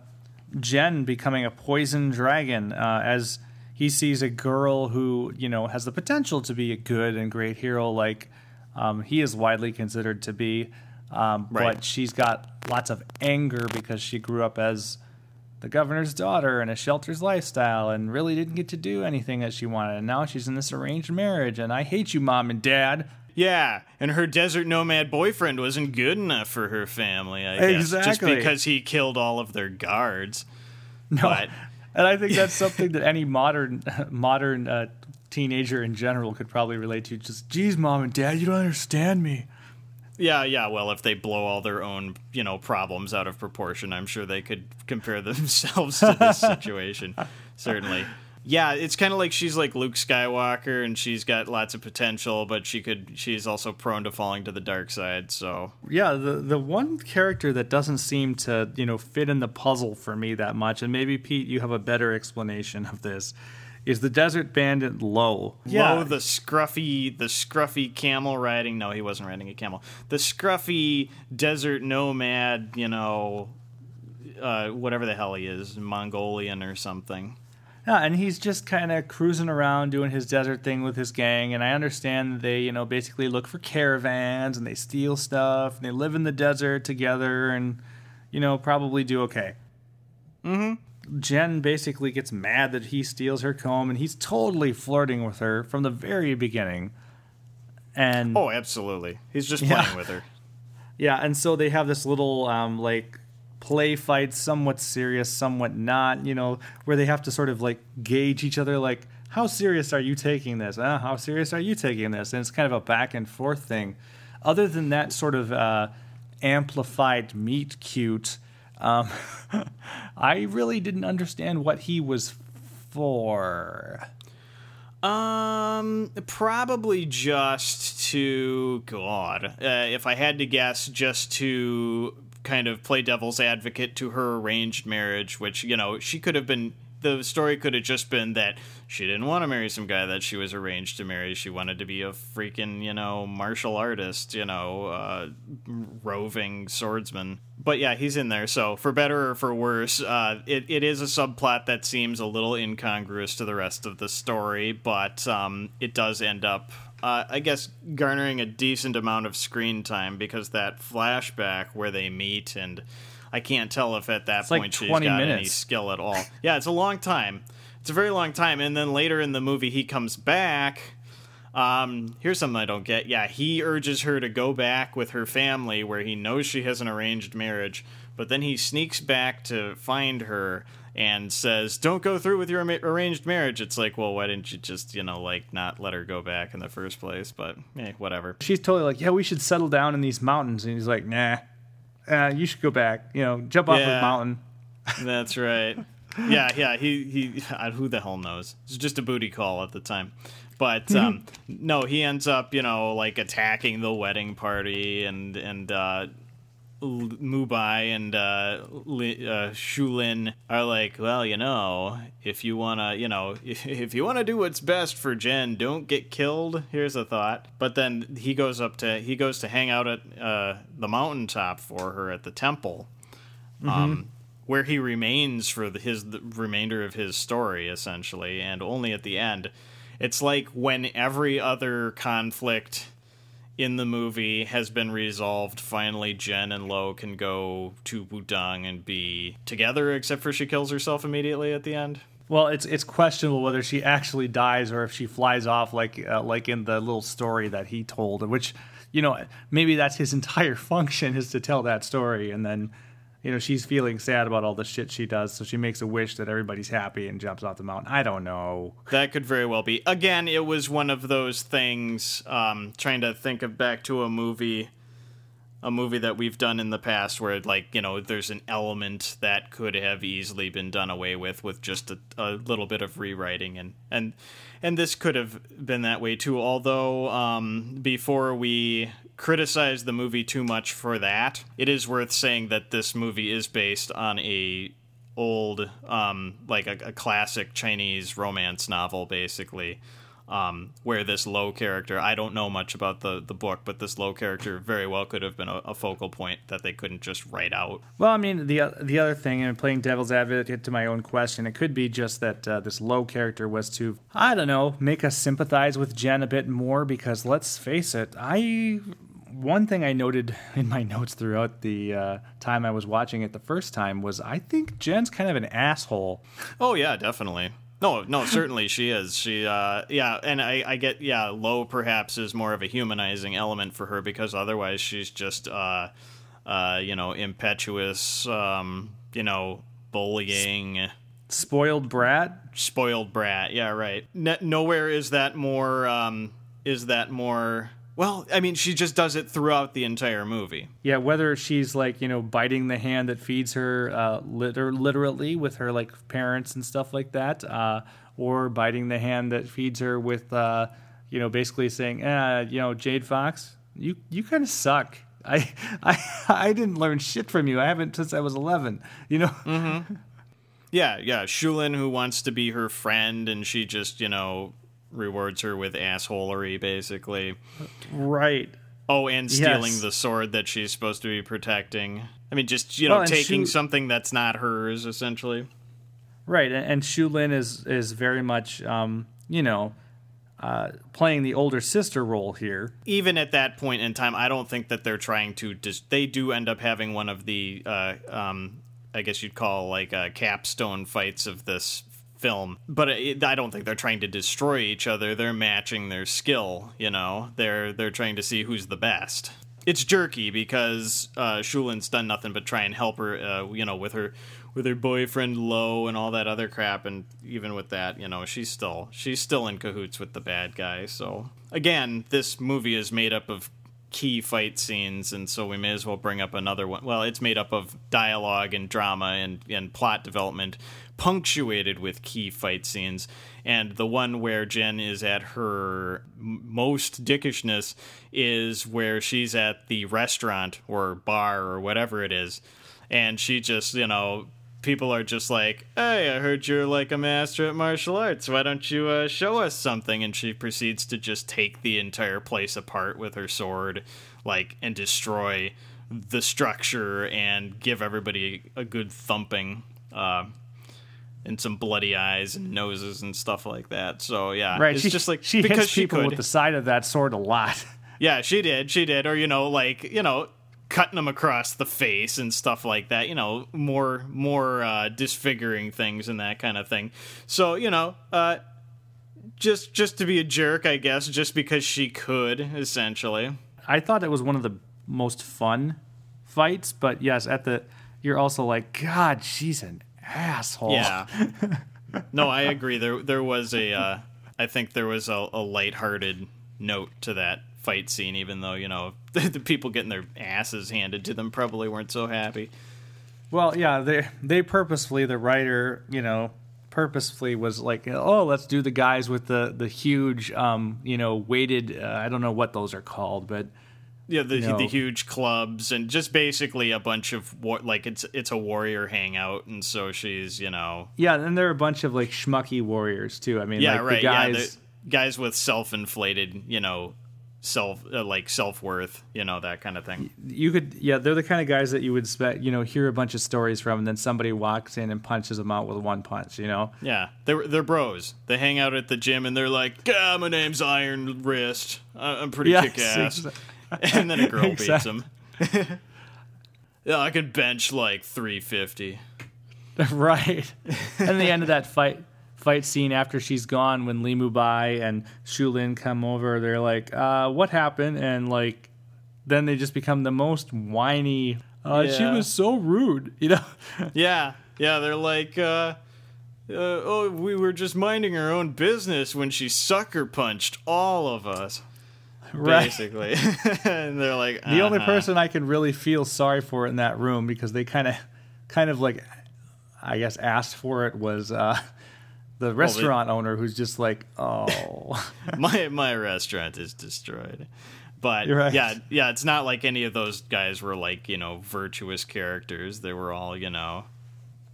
Jen becoming a poison dragon uh, as he sees a girl who you know has the potential to be a good and great hero, like um, he is widely considered to be. Um, Right. But she's got lots of anger because she grew up as the governor's daughter in a shelter's lifestyle and really didn't get to do anything that she wanted. And now she's in this arranged marriage. And I hate you, mom and dad. Yeah, and her desert nomad boyfriend wasn't good enough for her family, I guess. Just because he killed all of their guards. No. But And I think that's something that any modern modern uh, teenager in general could probably relate to. Just, geez, mom and dad, you don't understand me. Yeah, yeah, well, if they blow all their own, you know, problems out of proportion, I'm sure they could compare themselves to this situation. Certainly. Yeah, it's kind of like she's like Luke Skywalker and she's got lots of potential, but she could she's also prone to falling to the dark side, so Yeah, the the one character that doesn't seem to you know fit in the puzzle for me that much, and maybe Pete, you have a better explanation of this, is the desert bandit Lo. Lo, the scruffy, the scruffy camel riding. No, he wasn't riding a camel. The scruffy desert nomad. You know, uh, whatever the hell he is, Mongolian or something. Yeah, and he's just kind of cruising around doing his desert thing with his gang. And I understand that they, you know, basically look for caravans and they steal stuff and they live in the desert together and, you know, probably do okay. Mm-hmm. Jen basically gets mad that he steals her comb and he's totally flirting with her from the very beginning. And Oh, absolutely. He's just Yeah. playing with her. yeah, and so they have this little um, like play fight, somewhat serious, somewhat not. You know, where they have to sort of like gauge each other, like how serious are you taking this? Uh, how serious are you taking this? And it's kind of a back and forth thing. Other than that sort of uh, amplified meet cute, um, I really didn't understand what he was for. Um, probably just to God. Uh, if I had to guess, just to kind of play devil's advocate to her arranged marriage, which you know she could have been. The story could have just been that she didn't want to marry some guy that she was arranged to marry. She wanted to be a freaking, you know, martial artist, you know, uh, roving swordsman. But yeah, he's in there. So for better or for worse, uh, it, it is a subplot that seems a little incongruous to the rest of the story, but um, it does end up, uh, I guess, garnering a decent amount of screen time because that flashback where they meet and. I can't tell if at that like point she's got any skill at all. Yeah, it's a long time. It's a very long time. And then later in the movie, he comes back. Um, here's something I don't get. Yeah, he urges her to go back with her family where he knows she has an arranged marriage, but then he sneaks back to find her and says, "Don't go through with your arranged marriage." It's like, well, why didn't you just, you know, like not let her go back in the first place? But eh, whatever. She's totally like, yeah, we should settle down in these mountains. And he's like, nah, uh, you should go back. You know, jump off Yeah. a mountain. That's right. Yeah, yeah. He he. uh, Who the hell knows? It's just a booty call at the time. But um, no, he ends up, you know, like attacking the wedding party, and and uh, Mubai and uh, Li- uh, Shu Lien are like, well, you know, if you wanna, you know, if, if you wanna do what's best for Jen, don't get killed. Here's a thought. But then he goes up to he goes to hang out at uh, the mountaintop for her at the temple um, where he remains for the, his the remainder of his story, essentially, and only at the end. It's like when every other conflict in the movie has been resolved, finally Jen and Lo can go to Wudang and be together, except for she kills herself immediately at the end. Well, it's it's questionable whether she actually dies or if she flies off, like uh, like in the little story that he told, which you know maybe that's his entire function is to tell that story, and then you know she's feeling sad about all the shit she does, so she makes a wish that everybody's happy and jumps off the mountain. I don't know. That could very well be. Again, it was one of those things. Um, trying to think of back to a movie, a movie that we've done in the past, where like you know, there's an element that could have easily been done away with with just a, a little bit of rewriting, and and and this could have been that way too. Although, um, before we criticize the movie too much for that, it is worth saying that this movie is based on a old um like a, a classic chinese romance novel basically um where this low character i don't know much about the the book but this low character very well could have been a, a focal point that they couldn't just write out Well, I mean the the other thing, and playing devil's advocate to my own question, it could be just that uh, this low character was to I don't know make us sympathize with Jen a bit more because let's face it, I one thing I noted in my notes throughout the uh, time I was watching it the first time was I think Jen's kind of an asshole. Oh yeah, definitely. No, no, certainly she is. She, uh, yeah, and I, I get, yeah, low perhaps is more of a humanizing element for her because otherwise she's just, uh, uh, you know, impetuous, um, you know, bullying, Spoiled brat. spoiled brat. Yeah, right. N- nowhere is that more, um, is that more. Well, I mean, she just does it throughout the entire movie. Yeah, whether she's like you know biting the hand that feeds her, uh, liter- literally with her like parents and stuff like that, uh, or biting the hand that feeds her with, uh, you know, basically saying, uh, you know, Jade Fox, you you kind of suck. I I I didn't learn shit from you. I haven't since I was eleven. You know. Yeah, yeah. Shu Lien, who wants to be her friend, and she just, you know, rewards her with assholery, basically. Right. Oh, and stealing Yes. the sword that she's supposed to be protecting. I mean, just you know, Well, taking Shu- something that's not hers, essentially. Right, and, Shu Lien is is very much, um, you know, uh, playing the older sister role here. Even at that point in time, I don't think that they're trying to. Dis- they do end up having one of the, uh, um, I guess you'd call like uh, capstone fights of this film, but it, I don't think they're trying to destroy each other. They're matching their skill. You know, they're they're trying to see who's the best. It's jerky because uh, Shu Lien's done nothing but try and help her. Uh, you know, with her with her boyfriend Lo and all that other crap, and even with that, you know, she's still she's still in cahoots with the bad guy. So again, this movie is made up of key fight scenes, and so we may as well bring up another one. Well, it's made up of dialogue and drama and, and plot development, punctuated with key fight scenes. And the one where Jen is at her most dickishness is where she's at the restaurant or bar or whatever it is, and she just, you know, people are just like, "Hey, I heard you're like a master at martial arts. Why don't you uh, show us something?" And she proceeds to just take the entire place apart with her sword, like, and destroy the structure and give everybody a good thumping, uh, and some bloody eyes and noses and stuff like that. So yeah, Right, it's she, just like she because hits she people could. with the side of that sword a lot. Yeah, she did. She did. Or, you know, like, you know, cutting them across the face and stuff like that. You know, more more uh, disfiguring things and that kind of thing. So, you know, uh, just just to be a jerk, I guess, just because she could, essentially. I thought it was one of the most fun fights, but yes, at the you're also like, God, she's an asshole. Yeah. no, I agree. There there was a uh, I think there was a, a lighthearted note to that fight scene, even though, you know, the people getting their asses handed to them probably weren't so happy. Well, yeah, they they purposefully the writer, you know, purposefully was like, oh, let's do the guys with the the huge, um, you know, weighted. Uh, I don't know what those are called, but Yeah, the No. the huge clubs and just basically a bunch of war- like it's it's a warrior hangout, and so she's you know yeah, and there are a bunch of like schmucky warriors too. I mean, yeah like right the guys. yeah guys with self inflated you know self uh, like self worth you know that kind of thing. you could yeah they're the kind of guys that you would expect you know hear a bunch of stories from and then somebody walks in and punches them out with one punch you know Yeah, they're they're bros. They hang out at the gym and they're like, "Ah, my name's Iron Wrist. I'm pretty Yes, kick ass." exa- and then a girl beats him. yeah, I can bench like 350. right. And the end of that fight fight scene after she's gone when Li Mubai and Shu Lien come over they're like uh what happened? And like then they just become the most whiny uh, she was so rude you know? Yeah, yeah, they're like, uh, uh, oh, we were just minding our own business when she sucker punched all of us, right basically. and they're like, the only "Uh-huh." person I can really feel sorry for in that room because they kind of, kind of like, I guess asked for it was uh, the restaurant owner who's just like, oh, my my restaurant is destroyed. But right. yeah, yeah, it's not like any of those guys were like you know virtuous characters. They were all you know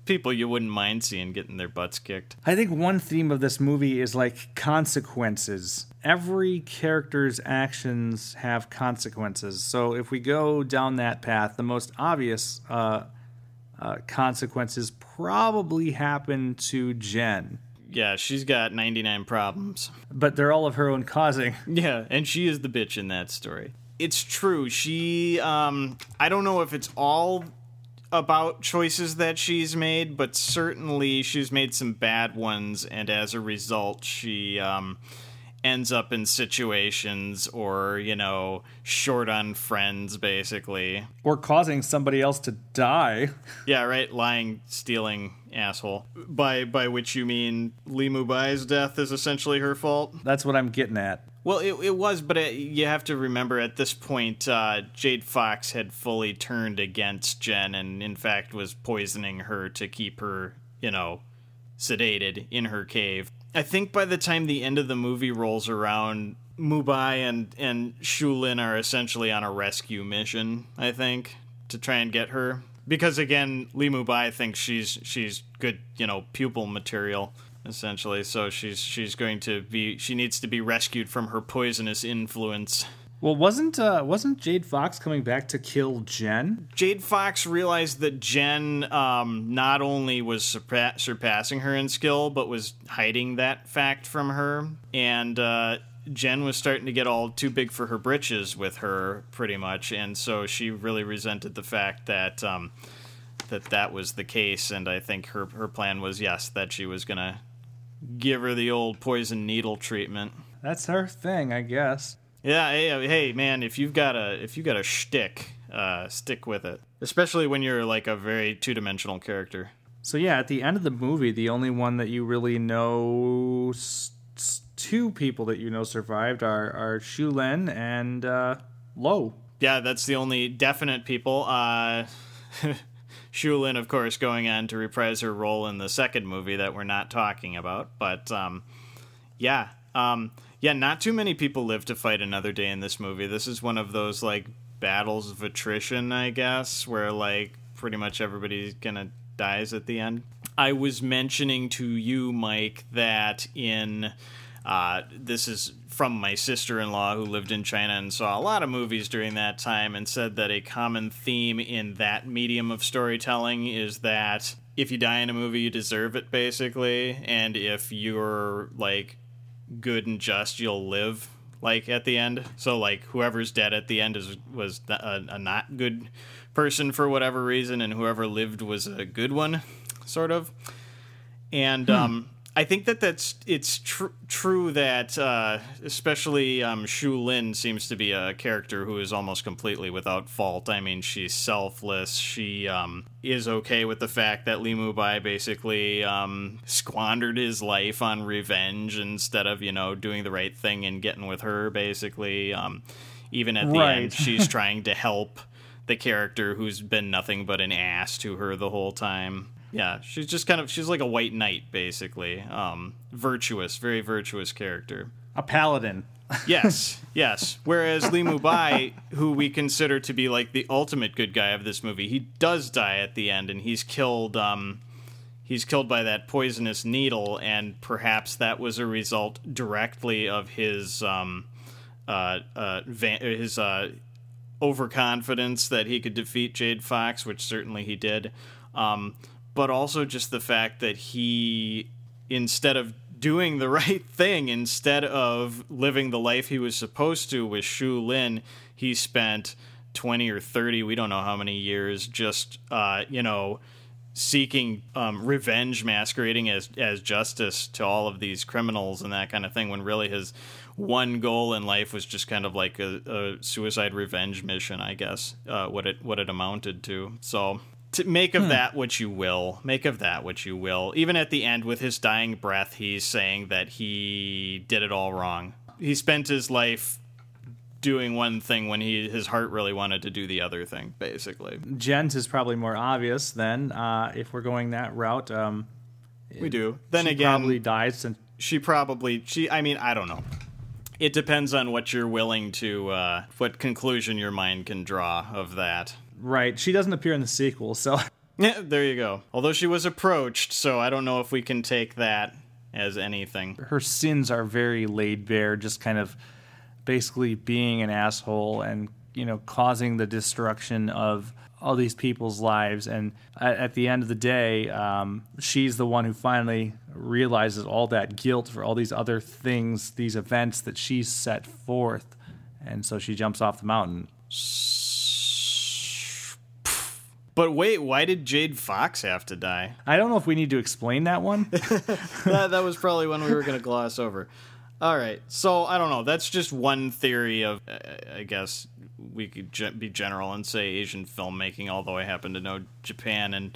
people you wouldn't mind seeing getting their butts kicked. I think one theme of this movie is like consequences. Every character's actions have consequences. So if we go down that path, the most obvious uh, uh, consequences probably happen to Jen, Yeah, she's got ninety nine problems. but they're all of her own causing. Yeah, and she is the bitch in that story. it's true. She, um, I don't know if it's all about choices that she's made, but certainly she's made some bad ones, and as a result, she, um, ends up in situations or, you know, short on friends, basically. Or causing somebody else to die. Yeah, right. Lying, stealing, asshole. By by which you mean Li Mubai's death is essentially her fault. That's what I'm getting at. Well, it, it was, but it, you have to remember at this point, uh, Jade Fox had fully turned against Jen, and in fact was poisoning her to keep her, you know, sedated in her cave. I think by the time the end of the movie rolls around, Mubai and and Shu Lien are essentially on a rescue mission. I think to try and get her because again, Li Mubai thinks she's she's good, you know, pupil material essentially. So she's she's going to be she needs to be rescued from her poisonous influence. Well, wasn't uh, wasn't Jade Fox coming back to kill Jen? Jade Fox realized that Jen um, not only was surpa- surpassing her in skill, but was hiding that fact from her, and uh, Jen was starting to get all too big for her britches with her, pretty much, and so she really resented the fact that um, that that was the case. And I think her her plan was yes, that she was gonna give her the old poison needle treatment. That's her thing, I guess. Yeah, hey, hey, man, if you've got a if you got a shtick, uh, stick with it. Especially when you're like a very two dimensional character. So yeah, at the end of the movie, the only one that you really know, s- two people that you know survived are are Shu Lien and uh, Lo. Yeah, that's the only definite people. Uh, Shu Lien, of course, going on to reprise her role in the second movie that we're not talking about. But um, yeah, um, yeah, not too many people live to fight another day in this movie. This is one of those like battles of attrition, I guess, where like pretty much everybody gonna dies at the end. I was mentioning to you, Mike, that in uh, this is from my sister in law who lived in China and saw a lot of movies during that time and said that a common theme in that medium of storytelling is that if you die in a movie, you deserve it, basically. And if you're like good and just, you'll live like at the end. So like whoever's dead at the end is was a, a not good person for whatever reason, and whoever lived was a good one, sort of. And um, I think that that's it's tr- true that uh, especially um, Shu Lien seems to be a character who is almost completely without fault. I mean, she's selfless. She um, is okay with the fact that Li Mubai basically um, squandered his life on revenge instead of you know doing the right thing and getting with her. Basically, um, even at the Right. end, she's trying to help the character who's been nothing but an ass to her the whole time. Yeah, she's just kind of she's like a white knight basically. Um virtuous, very virtuous character. A paladin. Yes, yes. Whereas Li Mubai, who we consider to be like the ultimate good guy of this movie, he does die at the end and he's killed um he's killed by that poisonous needle and perhaps that was a result directly of his um uh uh van- his uh overconfidence that he could defeat Jade Fox, which certainly he did. Um, but also just the fact that he, instead of doing the right thing, instead of living the life he was supposed to with Shu Lien, he spent 20 or 30, we don't know how many years, just, uh, you know, seeking um, revenge masquerading as as justice to all of these criminals and that kind of thing when really his one goal in life was just kind of like a, a suicide revenge mission i guess uh, what it what it amounted to. So to make of that what you will make of that what you will. Even at the end with his dying breath he's saying that he did it all wrong. He spent his life doing one thing when he his heart really wanted to do the other thing basically. Jen's is probably more obvious then, uh, if we're going that route. Um, we do. Then again, she again probably died since she probably she i mean i don't know. It depends on what you're willing to uh what conclusion your mind can draw of that right. She doesn't appear in the sequel, so yeah there you go although she was approached so i don't know if we can take that as anything her sins are very laid bare, just kind of basically being an asshole and you know causing the destruction of all these people's lives. And at, at the end of the day, um, she's the one who finally realizes all that guilt for all these other things, these events that she's set forth. and so she jumps off the mountain. But wait, why did Jade Fox have to die? I don't know if we need to explain that one. that, that was probably one we were going to gloss over. All right, so I don't know. That's just one theory of, uh, I guess we could ge- be general and say Asian filmmaking. Although I happen to know Japan and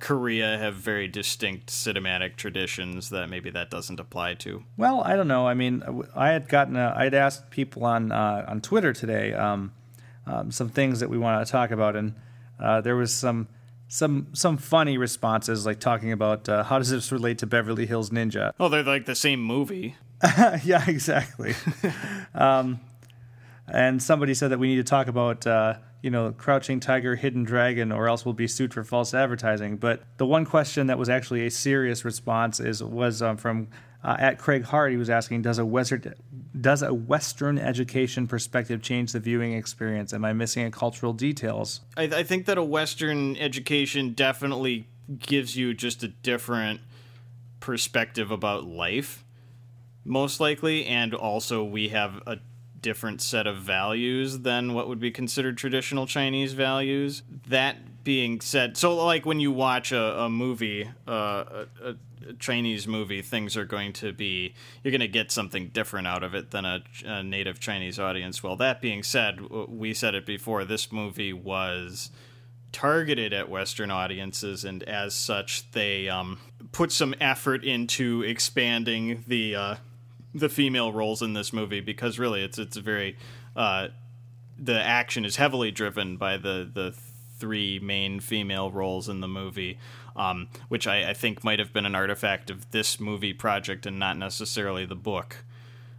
Korea have very distinct cinematic traditions that maybe that doesn't apply to. Well, I don't know. I mean, I had gotten, a, I'd asked people on uh, on Twitter today um, um, some things that we want to talk about, and uh, there was some some some funny responses, like talking about uh, how does this relate to Beverly Hills Ninja? Oh, they're like the same movie. yeah, exactly. um, and somebody said that we need to talk about, uh, you know, Crouching Tiger, Hidden Dragon, or else we'll be sued for false advertising. But the one question that was actually a serious response is was um, from uh, at Craig Hart. He was asking, "Does a Western does a Western education perspective change the viewing experience? Am I missing a cultural details?" I, I think that a Western education definitely gives you just a different perspective about life, most likely, and also we have a different set of values than what would be considered traditional Chinese values. That being said, so like when you watch a, a movie, uh, a, a Chinese movie, things are going to be you're going to get something different out of it than a, a native Chinese audience. Well, that being said, we said it before. This movie was targeted at Western audiences, and as such, they um, put some effort into expanding the uh, the female roles in this movie because really, it's it's very uh, the action is heavily driven by the the three main female roles in the movie. Um, which I, I think might have been an artifact of this movie project and not necessarily the book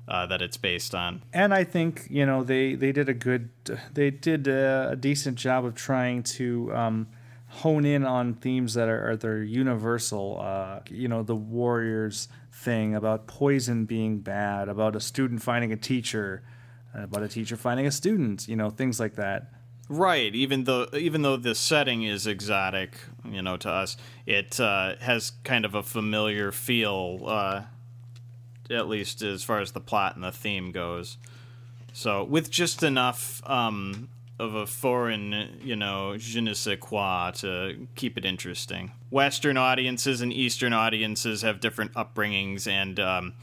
uh, that it's based on. And I think you know they they did a good they did a, a decent job of trying to um, hone in on themes that are, are they're universal. Uh, you know the warriors thing about poison being bad, about a student finding a teacher, about a teacher finding a student. You know things like that. Right. Even though even though the setting is exotic, you know, to us, it uh, has kind of a familiar feel, uh, at least as far as the plot and the theme goes. So with just enough um, of a foreign, you know, je ne sais quoi to keep it interesting. Western audiences and Eastern audiences have different upbringings and um,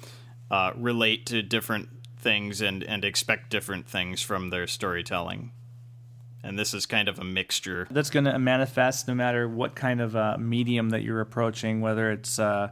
uh, relate to different things and, and expect different things from their storytelling and this is kind of a mixture. That's going to manifest no matter what kind of uh, medium that you're approaching, whether it's uh,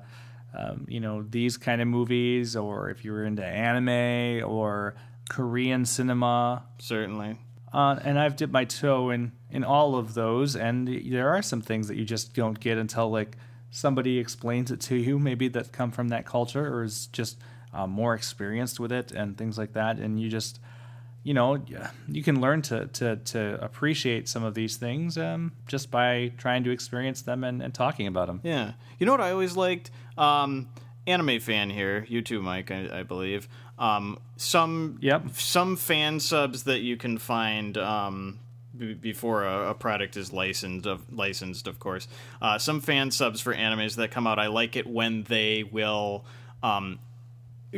um, you know these kind of movies, or if you're into anime or Korean cinema. Certainly. Uh, and I've dipped my toe in in all of those, and there are some things that you just don't get until like somebody explains it to you, maybe that come from that culture or is just uh, more experienced with it and things like that, and you just you know, you can learn to, to, to appreciate some of these things um, just by trying to experience them and, and, talking about them. Yeah. You know what I always liked? Um, anime fan here, you too, Mike, I, I believe. Um, some yep. some fan subs that you can find um, before a, a, product is licensed, of licensed, of course. Uh, some fan subs for animes that come out, I like it when they will um,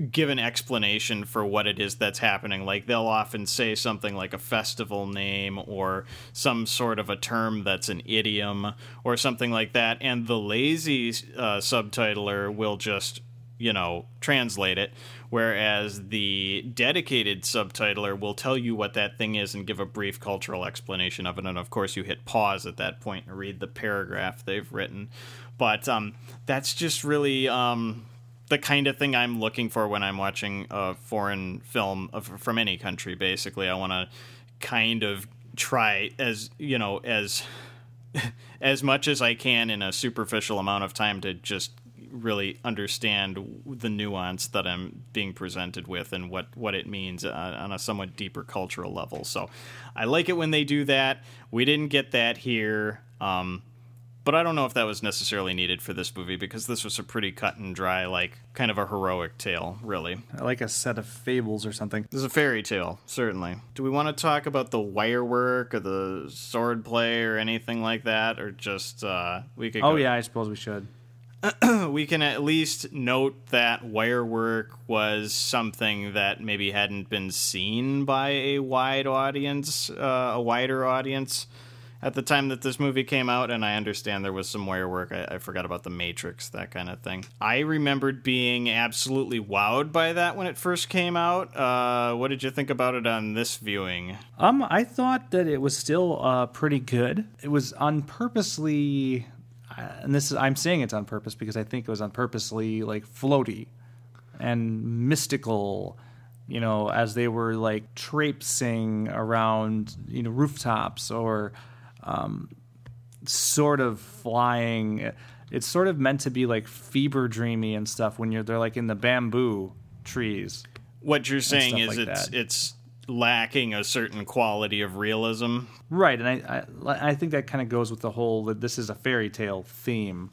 give an explanation for what it is that's happening. Like they'll often say something like a festival name or some sort of a term that's an idiom or something like that, and the lazy uh, subtitler will just you know translate it whereas the dedicated subtitler will tell you what that thing is and give a brief cultural explanation of it and of course you hit pause at that point and read the paragraph they've written but um, that's just really um, the kind of thing I'm looking for when I'm watching a foreign film of, from any country. Basically, I want to kind of try as you know as as much as I can in a superficial amount of time to just really understand the nuance that I'm being presented with and what what it means on a somewhat deeper cultural level. So I like it when they do that. We didn't get that here. Um, but I don't know if that was necessarily needed for this movie because this was a pretty cut and dry, like kind of a heroic tale, really. Like a set of fables or something. This is a fairy tale, certainly. Do we want to talk about the wire work or the sword play or anything like that, or just uh, we could? Oh go... yeah, I suppose we should. we can at least note that wire work was something that maybe hadn't been seen by a wide audience, uh, a wider audience at the time that this movie came out, and I understand there was some wire work. I, I, forgot about the Matrix, that kind of thing. I remembered being absolutely wowed by that when it first came out. Uh, what did you think about it on this viewing? Um, I thought that it was still uh, pretty good. It was unpurposely, uh, and this is I'm saying it's on purpose because I think it was unpurposely like floaty and mystical you know, as they were like traipsing around, you know, rooftops or um, sort of flying. It's sort of meant to be like fever dreamy and stuff when you're they're like in the bamboo trees. What you're saying is like it's that. it's lacking a certain quality of realism, right? And I I, I think that kind of goes with the whole that this is a fairy tale theme.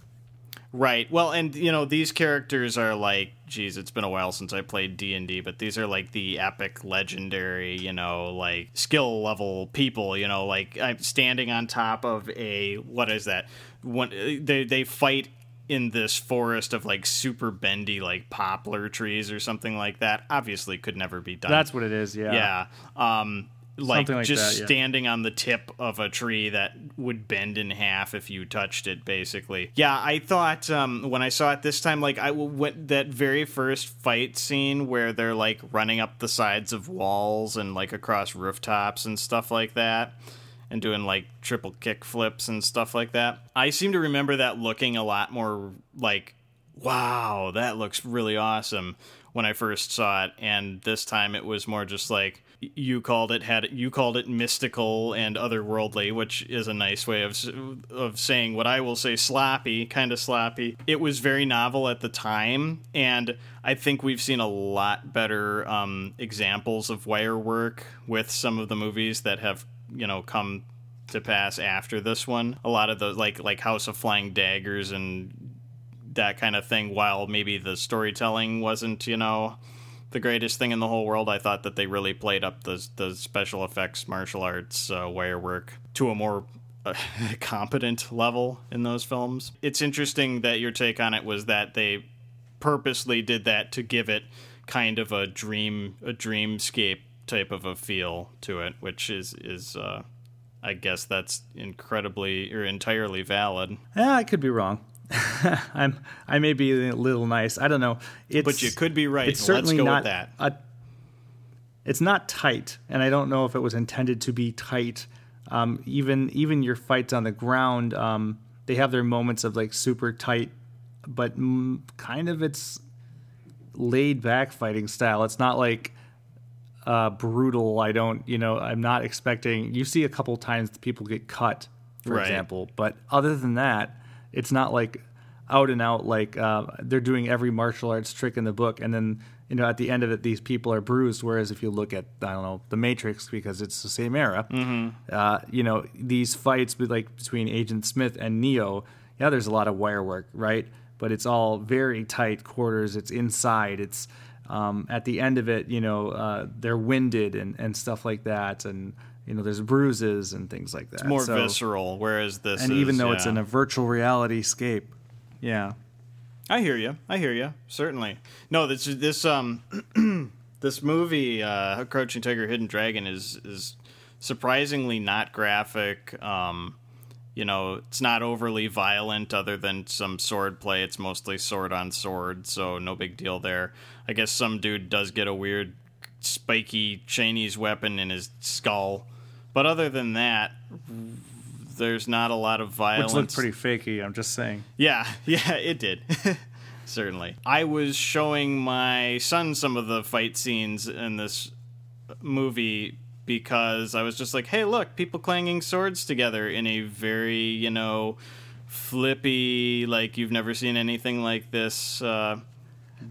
Right. Well, and you know these characters are like, geez, it's been a while since I played D and D, but these are like the epic, legendary, you know, like skill level people. You know, like I'm standing on top of a what is that? One they they fight in this forest of like super bendy like poplar trees or something like that. Obviously, could never be done. That's what it is. Yeah. Yeah. Um, like, like just that, yeah. standing on the tip of a tree that would bend in half if you touched it basically yeah i thought um, when i saw it this time like i went that very first fight scene where they're like running up the sides of walls and like across rooftops and stuff like that and doing like triple kick flips and stuff like that i seem to remember that looking a lot more like wow that looks really awesome when i first saw it and this time it was more just like you called it had you called it mystical and otherworldly, which is a nice way of of saying what I will say sloppy, kind of sloppy. It was very novel at the time, and I think we've seen a lot better um, examples of wire work with some of the movies that have you know come to pass after this one. A lot of the like like House of Flying Daggers and that kind of thing. While maybe the storytelling wasn't you know the greatest thing in the whole world. I thought that they really played up the the special effects, martial arts, uh, wire work to a more uh, competent level in those films. It's interesting that your take on it was that they purposely did that to give it kind of a dream a dreamscape type of a feel to it, which is is uh, I guess that's incredibly or entirely valid. Yeah, I could be wrong. I'm I may be a little nice. I don't know. It's, but you could be right. It's certainly not that. A, it's not tight, and I don't know if it was intended to be tight. Um, even even your fights on the ground, um, they have their moments of like super tight, but mm, kind of it's laid back fighting style. It's not like uh, brutal. I don't, you know, I'm not expecting. You see a couple times people get cut, for right. example, but other than that it's not like out and out like uh, they're doing every martial arts trick in the book, and then you know at the end of it these people are bruised. Whereas if you look at I don't know the Matrix because it's the same era, mm-hmm. uh, you know these fights like between Agent Smith and Neo, yeah, there's a lot of wire work, right? But it's all very tight quarters. It's inside. It's um, at the end of it, you know, uh, they're winded and, and stuff like that, and you know there's bruises and things like that. It's more so, visceral, whereas this and is, even though yeah. it's in a virtual reality scape, yeah. I hear you. I hear you. Certainly. No, this this um this movie, uh, Crouching Tiger, Hidden Dragon, is is surprisingly not graphic. Um, you know, it's not overly violent, other than some sword play. It's mostly sword on sword, so no big deal there. I guess some dude does get a weird spiky Chinese weapon in his skull but other than that, there's not a lot of violence. Which looked pretty fakey. I'm just saying. Yeah, yeah, it did. Certainly. I was showing my son some of the fight scenes in this movie because I was just like, hey, look, people clanging swords together in a very, you know, flippy, like you've never seen anything like this uh,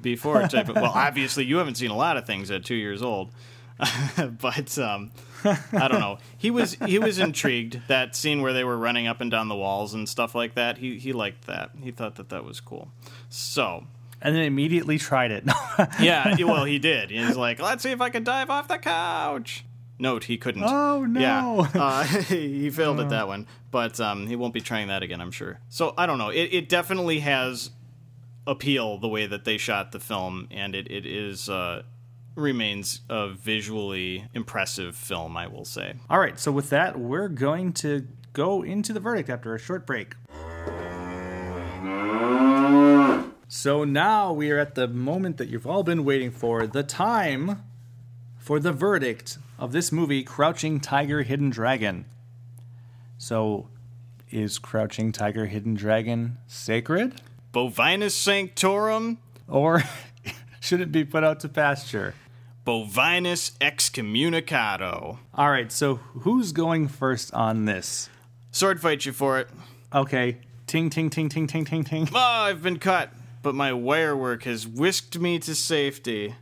before type of. Well, obviously, you haven't seen a lot of things at two years old. but um, I don't know. He was he was intrigued that scene where they were running up and down the walls and stuff like that. He he liked that. He thought that that was cool. So. And then immediately tried it. yeah, well, he did. He's like, "Let's see if I can dive off the couch." Note, he couldn't. Oh no! Yeah, uh, he failed at that one, but um, he won't be trying that again, I'm sure. So I don't know. It, it definitely has appeal the way that they shot the film, and it it is uh, remains a visually impressive film. I will say. All right, so with that, we're going to go into the verdict after a short break. So now we are at the moment that you've all been waiting for the time for the verdict of this movie, Crouching Tiger, Hidden Dragon. So, is Crouching Tiger, Hidden Dragon sacred? Bovinus sanctorum, Or should it be put out to pasture? Bovinus excommunicado. All right, so who's going first on this? Sword fight you for it. Okay, ting, ting, ting, ting, ting, ting, ting. Oh, I've been cut, but my wire work has whisked me to safety.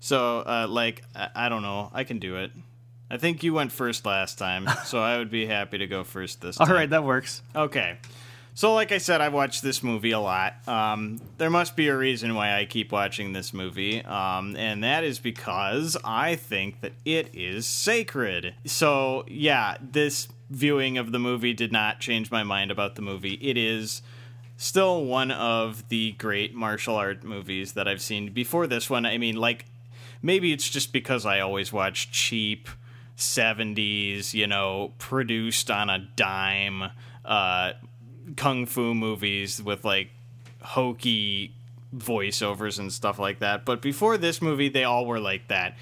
So, uh, like, I, I don't know. I can do it. I think you went first last time, so I would be happy to go first this All time. right, that works. Okay. So, like I said, I've watched this movie a lot. Um, there must be a reason why I keep watching this movie, um, and that is because I think that it is sacred. So, yeah, this viewing of the movie did not change my mind about the movie. It is still one of the great martial art movies that I've seen before this one. I mean, like, maybe it's just because I always watch cheap 70s, you know, produced on a dime uh, kung fu movies with like hokey voiceovers and stuff like that. But before this movie, they all were like that.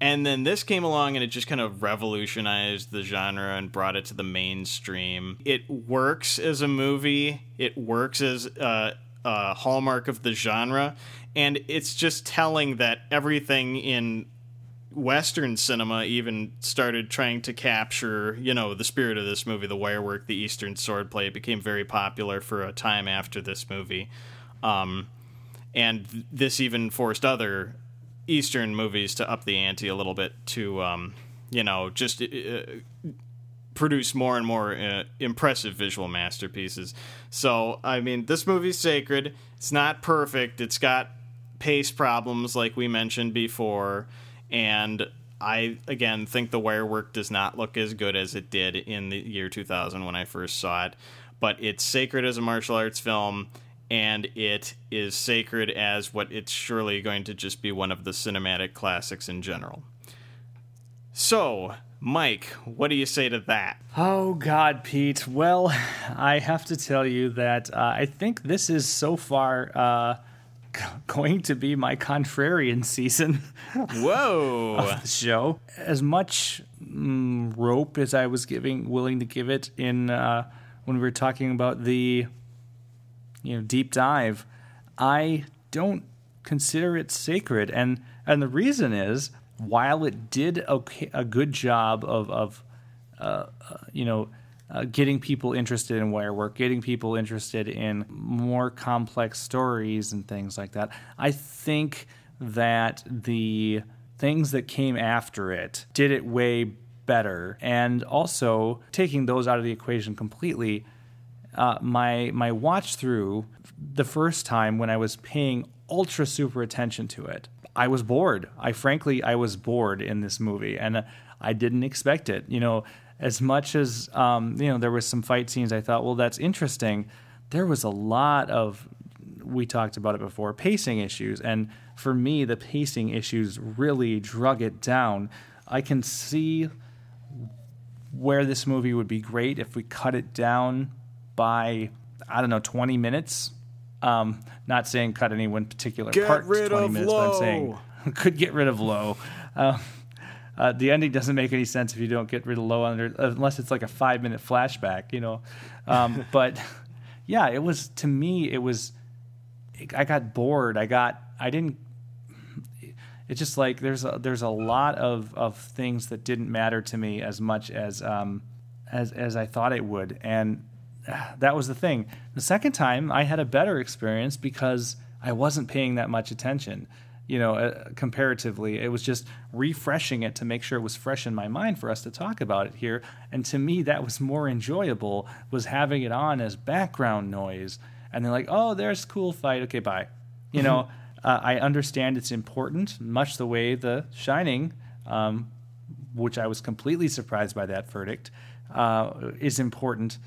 And then this came along and it just kind of revolutionized the genre and brought it to the mainstream. It works as a movie, it works as a, a hallmark of the genre, and it's just telling that everything in Western cinema even started trying to capture, you know, the spirit of this movie, the wire work, the Eastern swordplay. It became very popular for a time after this movie. Um, and this even forced other Eastern movies to up the ante a little bit to, um, you know, just uh, produce more and more uh, impressive visual masterpieces. So, I mean, this movie's sacred. It's not perfect. It's got pace problems, like we mentioned before, and I again think the wire work does not look as good as it did in the year 2000 when I first saw it. But it's sacred as a martial arts film, and it is sacred as what it's surely going to just be one of the cinematic classics in general. So, Mike, what do you say to that? Oh, God, Pete. Well, I have to tell you that uh, I think this is so far uh, going to be my contrarian season Whoa! of the show. As much mm, rope as I was giving, willing to give it in uh, when we were talking about the you know deep dive, I don't consider it sacred, and and the reason is while it did okay, a good job of of uh, uh, you know. Uh, getting people interested in wire work, getting people interested in more complex stories and things like that. I think that the things that came after it did it way better. And also, taking those out of the equation completely, uh, my my watch through the first time when I was paying ultra super attention to it, I was bored. I frankly I was bored in this movie, and I didn't expect it. You know, as much as um, you know, there was some fight scenes. I thought, well, that's interesting. There was a lot of we talked about it before pacing issues, and for me, the pacing issues really drug it down. I can see where this movie would be great if we cut it down by I don't know 20 minutes. Um, not saying cut any one particular Get part rid 20 of minutes, but I'm Lo. saying could get rid of Lo. Uh, uh, the ending doesn't make any sense if you don't get rid of Lo under unless it's like a five minute flashback, you know. Um, but yeah, it was to me it was I got bored. I got I didn't it's just like there's a, there's a lot of, of things that didn't matter to me as much as um, as as I thought it would, and uh, that was the thing. The second time, I had a better experience because I wasn't paying that much attention. You know, uh, comparatively, it was just refreshing it to make sure it was fresh in my mind for us to talk about it here. And to me, that was more enjoyable was having it on as background noise. And they're like, "Oh, there's cool fight. Okay, bye." You know. Uh, I understand it's important, much the way The Shining, um, which I was completely surprised by that verdict, uh, is important.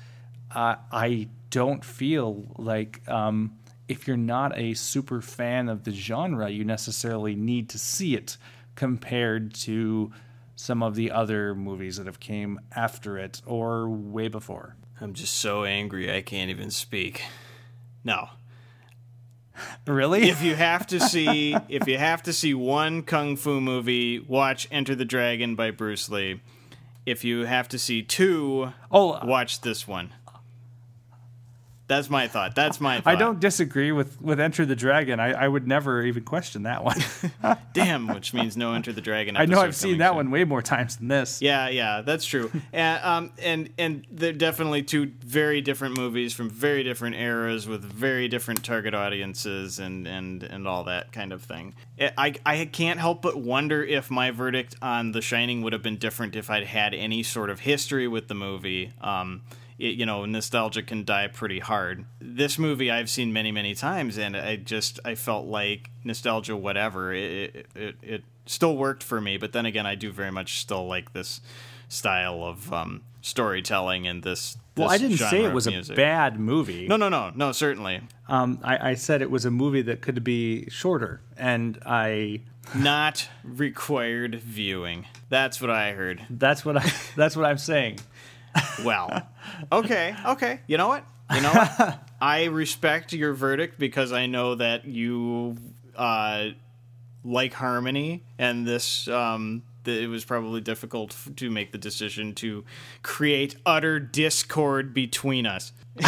Uh, I don't feel like um, if you're not a super fan of the genre, you necessarily need to see it compared to some of the other movies that have came after it or way before. I'm just so angry I can't even speak. No. Really? If you have to see if you have to see one kung fu movie, watch Enter the Dragon by Bruce Lee. If you have to see two, oh, watch this one. That's my thought. That's my thought. I don't disagree with with Enter the Dragon. I, I would never even question that one. Damn, which means no Enter the Dragon. I know I've seen that soon. one way more times than this. Yeah, yeah, that's true. and um, and and they're definitely two very different movies from very different eras with very different target audiences and and and all that kind of thing. I I can't help but wonder if my verdict on The Shining would have been different if I'd had any sort of history with the movie. Um, it, you know, nostalgia can die pretty hard. This movie I've seen many, many times, and I just I felt like nostalgia, whatever, it it, it still worked for me. But then again, I do very much still like this style of um, storytelling and this. Well, this I didn't say it was a bad movie. No, no, no, no. Certainly Um, I, I said it was a movie that could be shorter, and I not required viewing. That's what I heard. that's what I that's what I'm saying. Well, okay, okay. You know what? You know what? I respect your verdict because I know that you uh, like harmony, and this um, it was probably difficult f- to make the decision to create utter discord between us.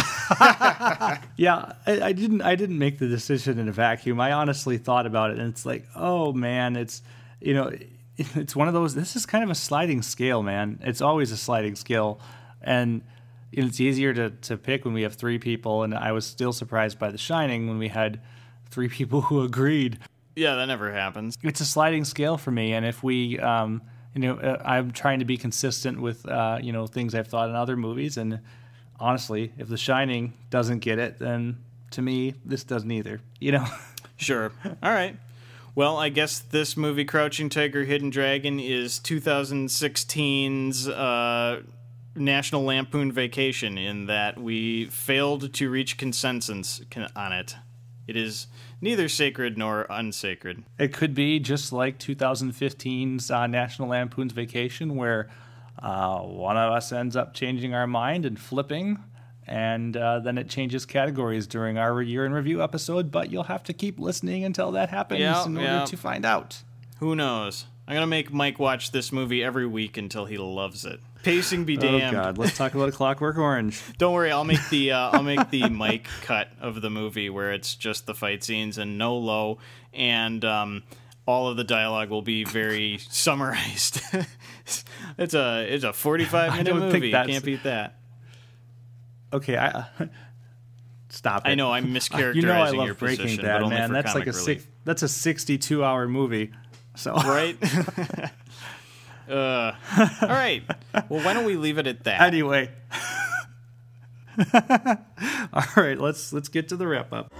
Yeah, I, I didn't I didn't make the decision in a vacuum. I honestly thought about it, and it's like, oh man, it's you know, it's one of those. This is kind of a sliding scale, man. It's always a sliding scale, and it's easier to to pick when we have three people. And I was still surprised by The Shining when we had three people who agreed. Yeah, that never happens. It's a sliding scale for me, and if we, um, you know, uh, I'm trying to be consistent with uh, you know things I've thought in other movies, and honestly, if The Shining doesn't get it, then to me, this doesn't either. You know. Sure. All right. Well, I guess this movie, Crouching Tiger, Hidden Dragon, is 2016's uh, National Lampoon Vacation in that we failed to reach consensus on it. It is neither sacred nor unsacred. It could be just like 2015's uh, National Lampoon's Vacation, where uh, one of us ends up changing our mind and flipping, and uh, then it changes categories during our year in review episode. But you'll have to keep listening until that happens Yeah, in order yeah. to find out. Who knows? I'm going to make Mike watch this movie every week until he loves it. Pacing be Oh damned. God, let's talk about a Clockwork Orange. Don't worry, I'll make the uh, I'll make the Mike cut of the movie where it's just the fight scenes and no Lo, and um, all of the dialogue will be very summarized. it's a it's a forty five minute movie. You Can't beat that. Okay, I stop it. I know I'm mischaracterizing You know I love your Breaking position, Bad, but man. That's like a relief. six, that's a 62 hour movie. So right. uh, all right. Well, why don't we leave it at that? anyway. All right, let's let's get to the wrap up.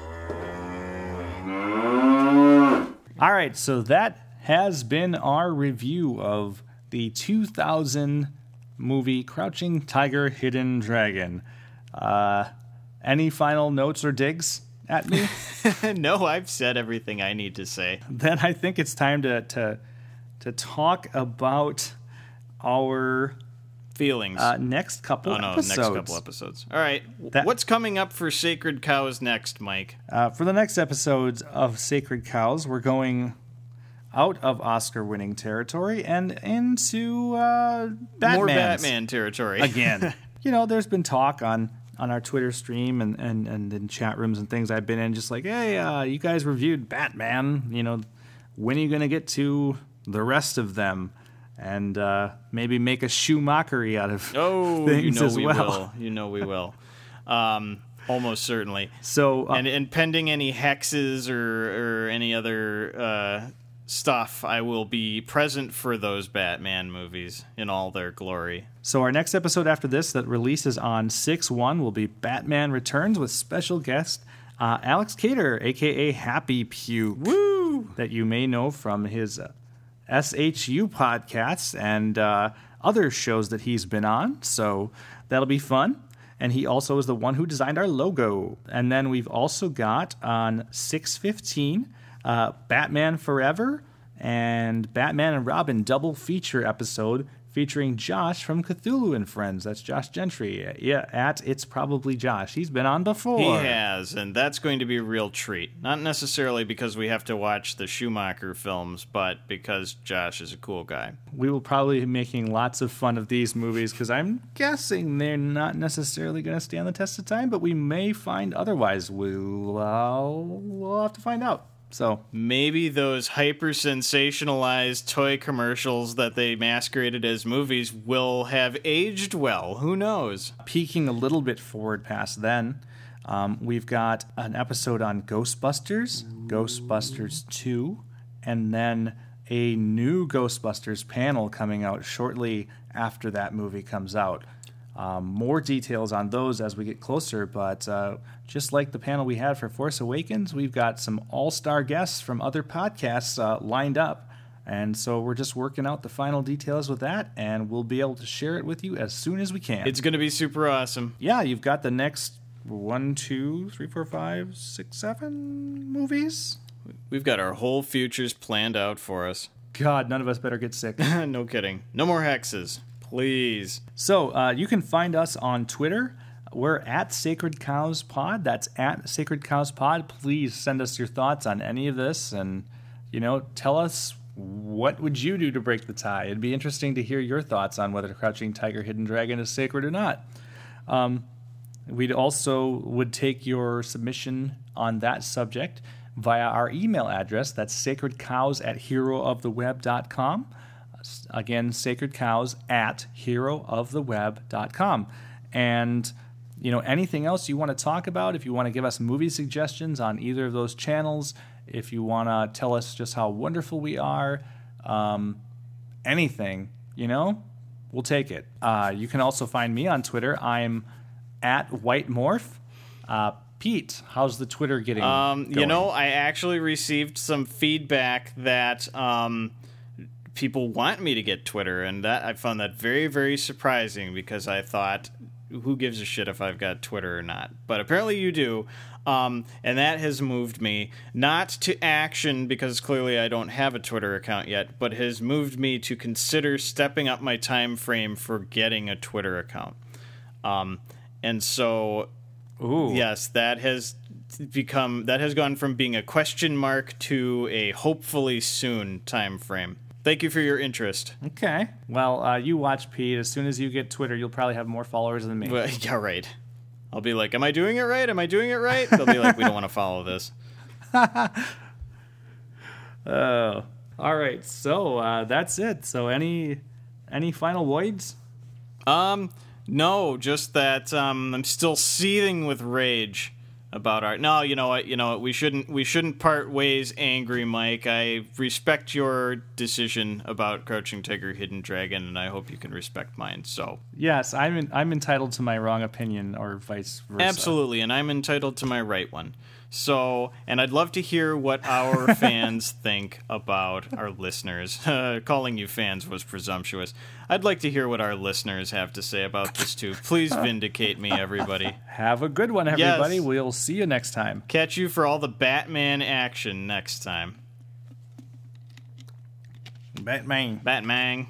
All right, so that has been our review of the 2000 movie Crouching Tiger, Hidden Dragon. Uh, any final notes or digs at me? no, I've said everything I need to say. then I think it's time to to to talk about our Feelings. uh, next couple oh no, episodes. next couple episodes. All right. That- What's coming up for Sacred Cows next, Mike? Uh, for the next episodes of Sacred Cows, we're going out of Oscar-winning territory and into uh, Batman. More Batman territory. again. you know, there's been talk on on our Twitter stream and, and, and in chat rooms and things I've been in, just like, hey, uh, you guys reviewed Batman. You know, when are you going to get to the rest of them? And uh, maybe make a shoe mockery out of Oh, things you know as we well. will. You know we will. Um, almost certainly. So, uh, And, and pending any hexes or, or any other uh, stuff, I will be present for those Batman movies in all their glory. So our next episode after this that releases on 6-1 will be Batman Returns with special guest uh, Alex Cater, aka Happy Puke. Woo! That you may know from his uh, SHU podcasts and uh, other shows that he's been on. So that'll be fun. and he also is the one who designed our logo. And then we've also got on 615 uh, Batman Forever and Batman and Robin double feature episode featuring Josh from Cthulhu and Friends. That's Josh Gentry. Yeah, at It's Probably Josh. He's been on before. He has, and that's going to be a real treat. Not necessarily because we have to watch the Schumacher films, but because Josh is a cool guy. We will probably be making lots of fun of these movies because I'm guessing they're not necessarily going to stand the test of time, but we may find otherwise. We'll, uh, we'll have to find out. So maybe those hyper sensationalized toy commercials that they masqueraded as movies will have aged well. Who knows? Peeking a little bit forward past then, um, we've got an episode on Ghostbusters, Ghostbusters 2, and then a new Ghostbusters panel coming out shortly after that movie comes out. Um, more details on those as we get closer, but uh, just like the panel we had for Force Awakens, we've got some all star guests from other podcasts uh, lined up. And so we're just working out the final details with that, and we'll be able to share it with you as soon as we can. It's going to be super awesome. Yeah, you've got the next one, two, three, four, five, six, seven movies. We've got our whole futures planned out for us. God, none of us better get sick. no kidding. No more hexes. Please. So uh, you can find us on Twitter. We're at Sacred Cows Pod. That's at Sacred Cows Pod. Please send us your thoughts on any of this, and you know, tell us what would you do to break the tie. It'd be interesting to hear your thoughts on whether Crouching Tiger, Hidden Dragon is sacred or not. Um, we'd also would take your submission on that subject via our email address. That's sacredcows at herooftheweb.com. Again, sacred cows at herooftheweb.com. And you know anything else you want to talk about if you want to give us movie suggestions on either of those channels if you want to tell us just how wonderful we are um, anything you know we'll take it. Uh, you can also find me on twitter. I'm at white morph. Uh, pete how's the twitter getting um, you know i actually received some feedback that um, people want me to get twitter and that i found that very very surprising because i thought who gives a shit if I've got Twitter or not? But apparently you do. Um, and that has moved me not to action because clearly I don't have a Twitter account yet, but has moved me to consider stepping up my time frame for getting a Twitter account. Um, and so, Ooh. yes, that has become that has gone from being a question mark to a hopefully soon time frame. Thank you for your interest. Okay. Well, uh, you watch Pete. As soon as you get Twitter, you'll probably have more followers than me. Well, yeah, right. I'll be like, "Am I doing it right? Am I doing it right?" They'll be like, "We don't want to follow this." Oh. All right. So uh, that's it. So any any final words? Um, no, just that um, I'm still seething with rage about our. No, you know what? You know what? We shouldn't. We shouldn't part ways, angry Mike. I respect your decision about Crouching Tiger, Hidden Dragon, and I hope you can respect mine. So Yes, I'm in, I'm entitled to my wrong opinion, or vice versa. absolutely, and I'm entitled to my right one. So, and I'd love to hear what our fans think about our listeners. Uh, calling you fans was presumptuous. I'd like to hear what our listeners have to say about this too. Please vindicate me, everybody. Have a good one, everybody. Yes. We'll see you next time. Catch you for all the Batman action next time. Batman. Batman.